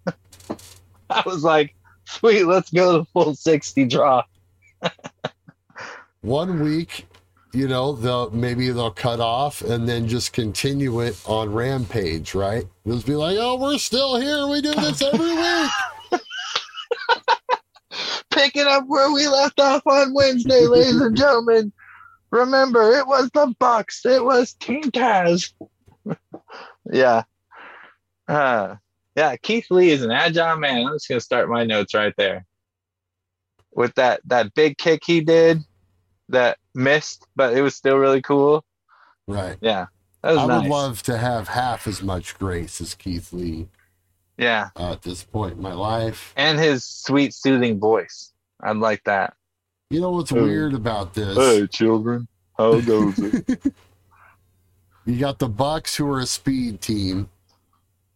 (laughs) I was like, sweet, let's go to the full 60 draw. (laughs) One week, you know, they'll maybe they'll cut off and then just continue it on Rampage, right? They'll just be like, oh, we're still here. We do this every (laughs) week. picking up where we left off on Wednesday, ladies and gentlemen. Remember, it was the Bucks. It was Team Taz. (laughs) yeah. Uh, yeah, Keith Lee is an agile man. I'm just gonna start my notes right there. With that that big kick he did that missed, but it was still really cool. Right. Yeah. That was I nice. would love to have half as much grace as Keith Lee yeah. uh, at this point in my life. And his sweet soothing voice. I'd like that. You know what's Oh. weird about this? Hey, children. How goes it? (laughs) You got the Bucks who are a speed team,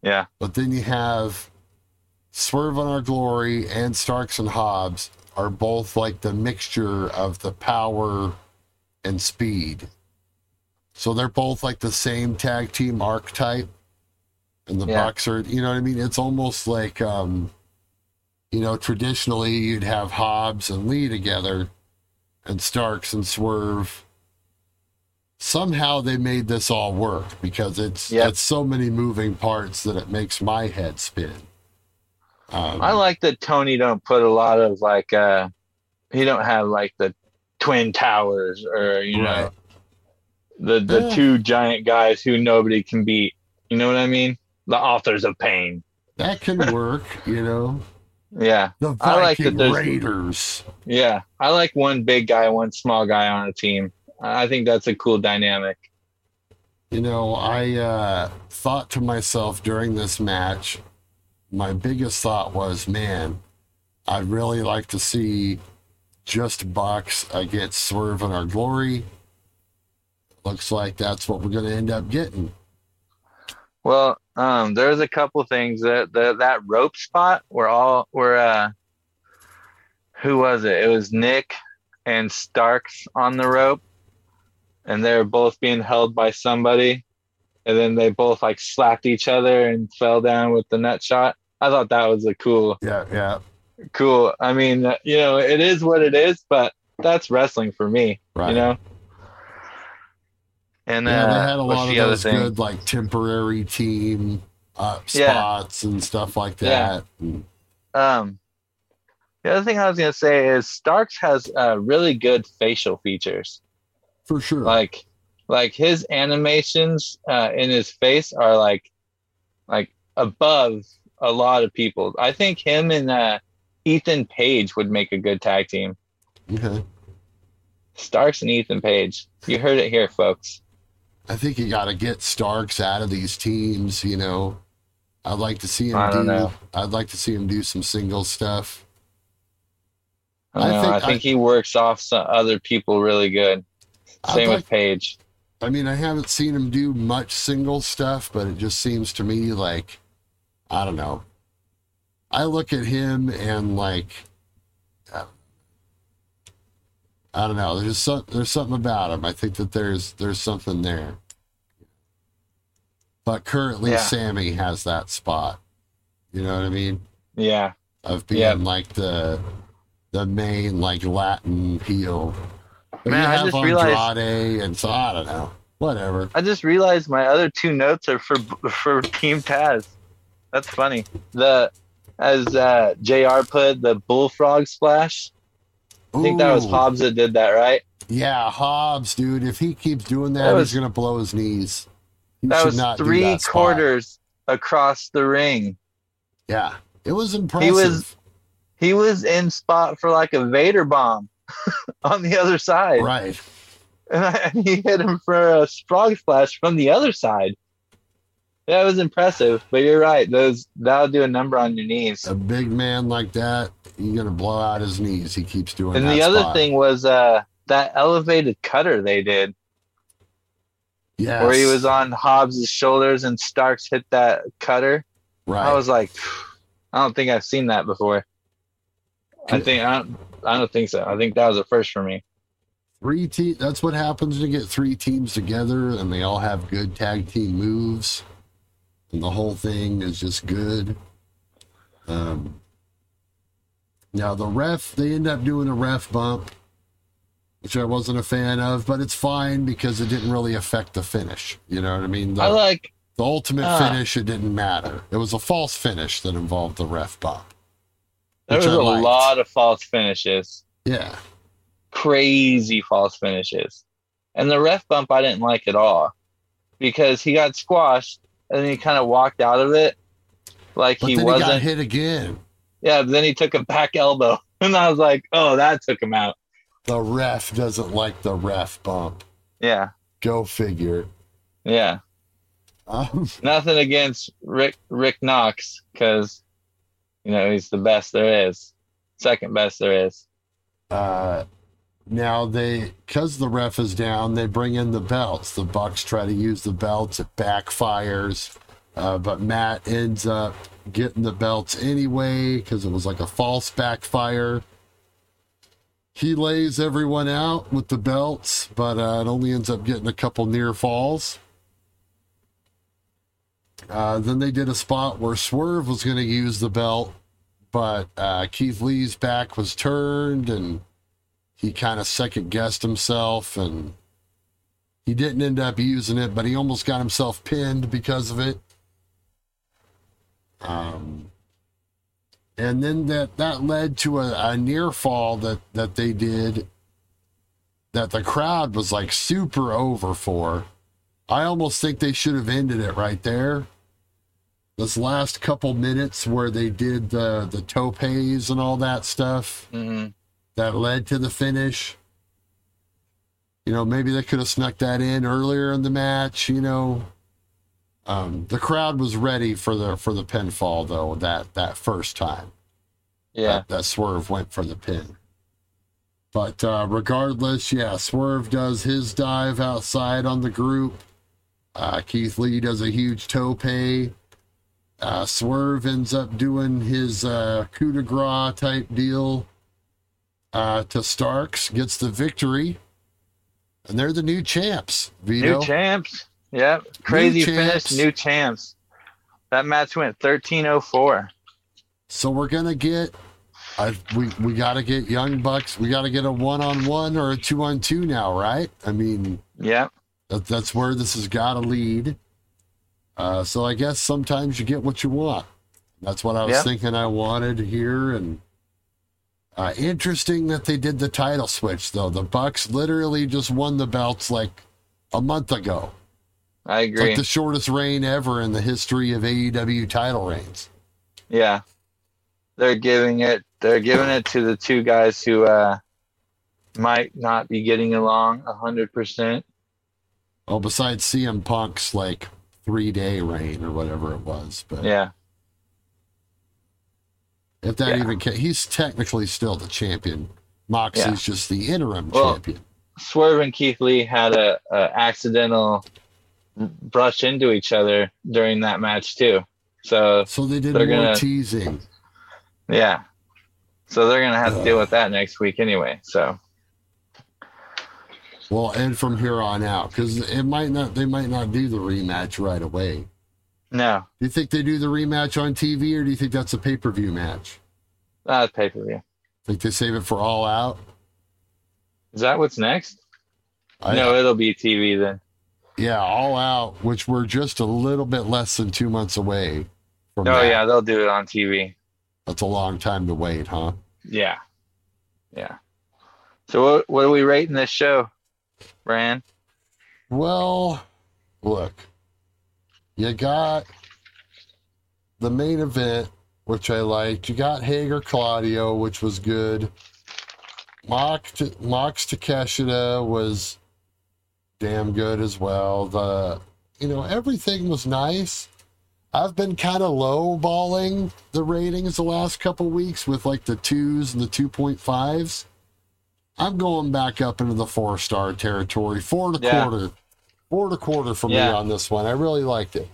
yeah. but then you have Swerve in Our Glory and Starks and Hobbs are both like the mixture of the power and speed. So they're both like the same tag team archetype. And the Yeah. Bucks are, you know what I mean? It's almost like, um, you know, traditionally you'd have Hobbs and Lee together and Starks and Swerve. Somehow they made this all work because it's Yep. it's so many moving parts that it makes my head spin. Um, I like that Tony don't put a lot of like uh he don't have like the twin towers or you know Right. the the Yeah. two giant guys who nobody can beat. You know what I mean? The authors of pain. that can work, you know. Yeah. The I like that Viking there's- Raiders. Yeah. I like one big guy, one small guy on a team. I I think that's a cool dynamic. You know, I uh, thought to myself during this match, my biggest thought was, man, I'd really like to see just Bucks against Swerve in our glory. Looks like that's what we're going to end up getting. Well, um, there's a couple things that that that rope spot were all were uh who was it? It was Nick and Starks on the rope, and they were both being held by somebody, and then they both like slapped each other and fell down with the nut shot. I thought that was a cool, Yeah, yeah, cool. I mean, uh, you know, it is what it is, but that's wrestling for me, right. you know. And yeah, they uh, had a lot of those good, like, temporary team uh, Yeah. spots and stuff like that. And- Um, the other thing I was gonna say is Starks has uh, really good facial features. for sure. Like, like his animations uh, in his face are like, like above a lot of people. I think him and uh, Ethan Page would make a good tag team. okay. Starks and Ethan Page. You heard it here, folks. I think you got to get Starks out of these teams. You know, I'd like to see him I do. know. I'd like to see him do some single stuff. I, I think I think I- he works off some other people really good. Same like- with Page. I mean, I haven't seen him do much single stuff, but it just seems to me like I don't know. I look at him and like uh, I don't know. There's some, there's something about him. I think that there's there's something there. But currently, Yeah. Sammy has that spot. You know what I mean? Yeah. Of being Yeah. like the the main like Latin heel. But Man, I just realized- and so I don't know. Whatever. I just realized my other two notes are for for Team Taz. That's funny. The as uh, Jr. put the bullfrog splash. I think that was Hobbs that did that, right? Yeah, Hobbs, dude. If he keeps doing that, That was- he's gonna blow his knees. He That was not three that quarters across the ring. Yeah, it was impressive. He was- He was in spot for like a Vader bomb (laughs) on the other side, right. and, I, and he hit him for a frog splash from the other side. That was impressive, but you're right. Those that'll do a number on your knees. A big man like that, you're gonna blow out his knees. He keeps doing. That. And the other spot. thing was uh, that elevated cutter they did, yes, where he was on Hobbs' shoulders and Starks hit that cutter. right. I was like, I don't think I've seen that before. I think I don't, I don't think so. I think that was a first for me. three te- That's what happens to get three teams together, and they all have good tag team moves, and the whole thing is just good. Um, now the ref, they end up doing a ref bump, which I wasn't a fan of, but it's fine because it didn't really affect the finish. You know what I mean? The, I like the ultimate Ah. finish, it didn't matter. It was a false finish that involved the ref bump. There was a lot of false finishes, Yeah. crazy false finishes, and the ref bump I didn't like at all because he got squashed and then he kind of walked out of it like But he then he got wasn't. hit again. yeah, but then he took a back elbow, (laughs) and I was like, oh, that took him out. The ref doesn't like the ref bump. Yeah, Go figure. yeah. Um, (laughs) Nothing against Rick Rick Knox because you know he's the best there is, second best there is. uh, now they, because the ref is down, they bring in the belts. The Bucks try to use the belts. It backfires, uh, but Matt ends up getting the belts anyway because it was like a false backfire. He lays everyone out with the belts, but uh, it only ends up getting a couple near falls. Uh, then they did a spot where Swerve was going to use the belt, but uh, Keith Lee's back was turned and he kind of second guessed himself and he didn't end up using it, but he almost got himself pinned because of it. Um, and then that that led to a, a near fall that that they did that the crowd was like super over for. I almost think they should have ended it right there. This last couple minutes where they did the the topes and all that stuff hmm that led to the finish. You know, maybe they could have snuck that in earlier in the match. You know, um, the crowd was ready for the for the pinfall though that that first time. Yeah, that, that Swerve went for the pin. But uh, regardless, yeah, Swerve does his dive outside on the group. Uh, Keith Lee does a huge tope. Uh, Swerve ends up doing his uh, coup de grace type deal uh, to Starks, gets the victory, and they're the new champs. Vito. new champs. Yep, crazy champs. finish, new champs. That match went thirteen oh four. So we're gonna get, I we we got to get Young Bucks. We got to get a one on one or a two on two now, right? I mean, Yep, that, that's where this has got to lead. Uh, so I guess sometimes you get what you want. That's what I was Yeah. thinking I wanted here, and uh, interesting that they did the title switch though. The Bucks literally just won the belts like a month ago. I It's agree. like the shortest reign ever in the history of AEW title reigns. Yeah. They're giving it they're giving it to the two guys who uh might not be getting along a hundred percent. Well, besides CM Punk's like three day reign or whatever it was, but Yeah. If that Yeah. even ca- he's technically still the champion. Moxley's Yeah. just the interim Well- champion. Swerve and Keith Lee had a, a accidental brush into each other during that match too. So So they did more gonna- teasing. yeah. So they're gonna have to deal with that next week anyway. So Well, and from here on out, because it might not, they might not do the rematch right away. No, Do you think they do the rematch on TV, or do you think that's a pay per view match? Uh, not pay per view. Think they save it for All Out? Is that what's next? I, no, it'll be TV then. Yeah, All Out, which we're just a little bit less than two months away from. Oh that. yeah, they'll do it on TV. that's a long time to wait, huh? Yeah. Yeah. So what what are we rating this show, Bran? Well, look, you got the main event, which I liked. You got Hager Claudio, which was good. Mox to, Mox Takeshita was damn good as well. The you know everything was nice. I've been kind of low balling the ratings the last couple weeks with like the twos and the two point fives. I'm going back up into the four star territory, four and a Yeah. quarter, four and a quarter for me on this one. I really liked it.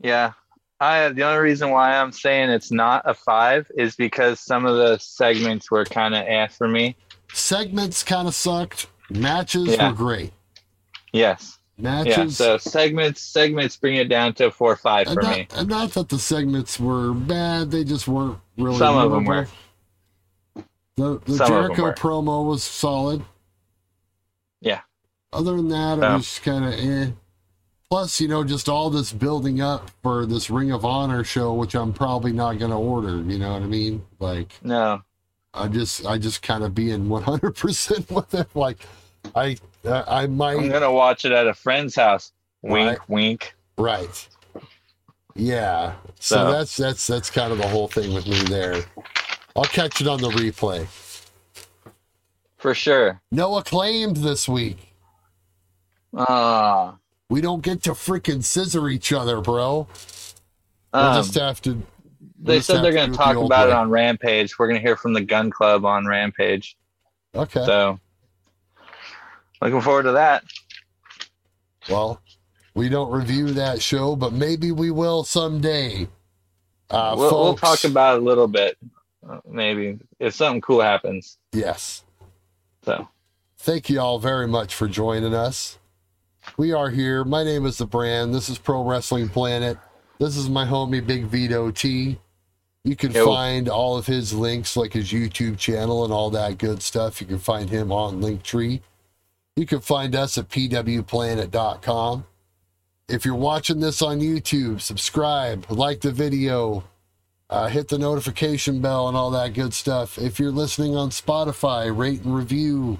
Yeah. I the only reason why I'm saying it's not a five is because some of the segments were kind of eh ass for me. Segments kind of sucked. Matches Yeah. were great. Yes. Yeah. Matches. So segments segments bring it down to a four or five and for not, me. and not that the segments were bad, they just weren't really. Some of them memorable. The, the Some of them Jericho promo was solid. Yeah. Other than that, it Yeah. was kind of eh. Plus, you know, just all this building up for this Ring of Honor show, which I'm probably not going to order. You know what I mean? Like, No. I just, I just kind of being 100% with it. Like, I, uh, I might. I'm gonna watch it at a friend's house. Wink, Right. wink. right. Yeah. So, So- that's, that's, that's kind of the whole thing with me there. I'll catch it on the replay. For sure. No acclaimed this week. Ah. We don't get to freaking scissor each other, bro. We'll Um, just have to. they said they're going to the talk about it on Rampage. We're going to hear from the Gunn Club on Rampage. Okay. So, looking forward to that. Well, we don't review that show, but maybe we will someday. Uh, we'll, we'll talk about it a little bit, uh, maybe if something cool happens. Yes. So, Thank you all very much for joining us. We are here. My name is The Brand. This is Pro Wrestling Planet. This is my homie Big Vito T. You can Yo. find all of his links, like his YouTube channel and all that good stuff. You can find him on Linktree. You can find us at pwplanet.com. If you're watching this on YouTube, subscribe, like the video, uh, hit the notification bell, and all that good stuff. If you're listening on Spotify, rate and review,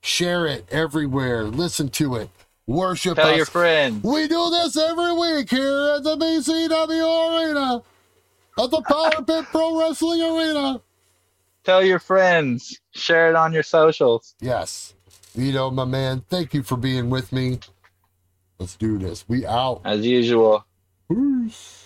share it everywhere, listen to it, worship tell us. your friends. We do this every week here at the BCW Arena, at the Power Pit Pro Wrestling Arena. Tell your friends. Share it on your socials. Yes. Vito, my man, thank you for being with me. Let's do this. We out. As usual. Peace.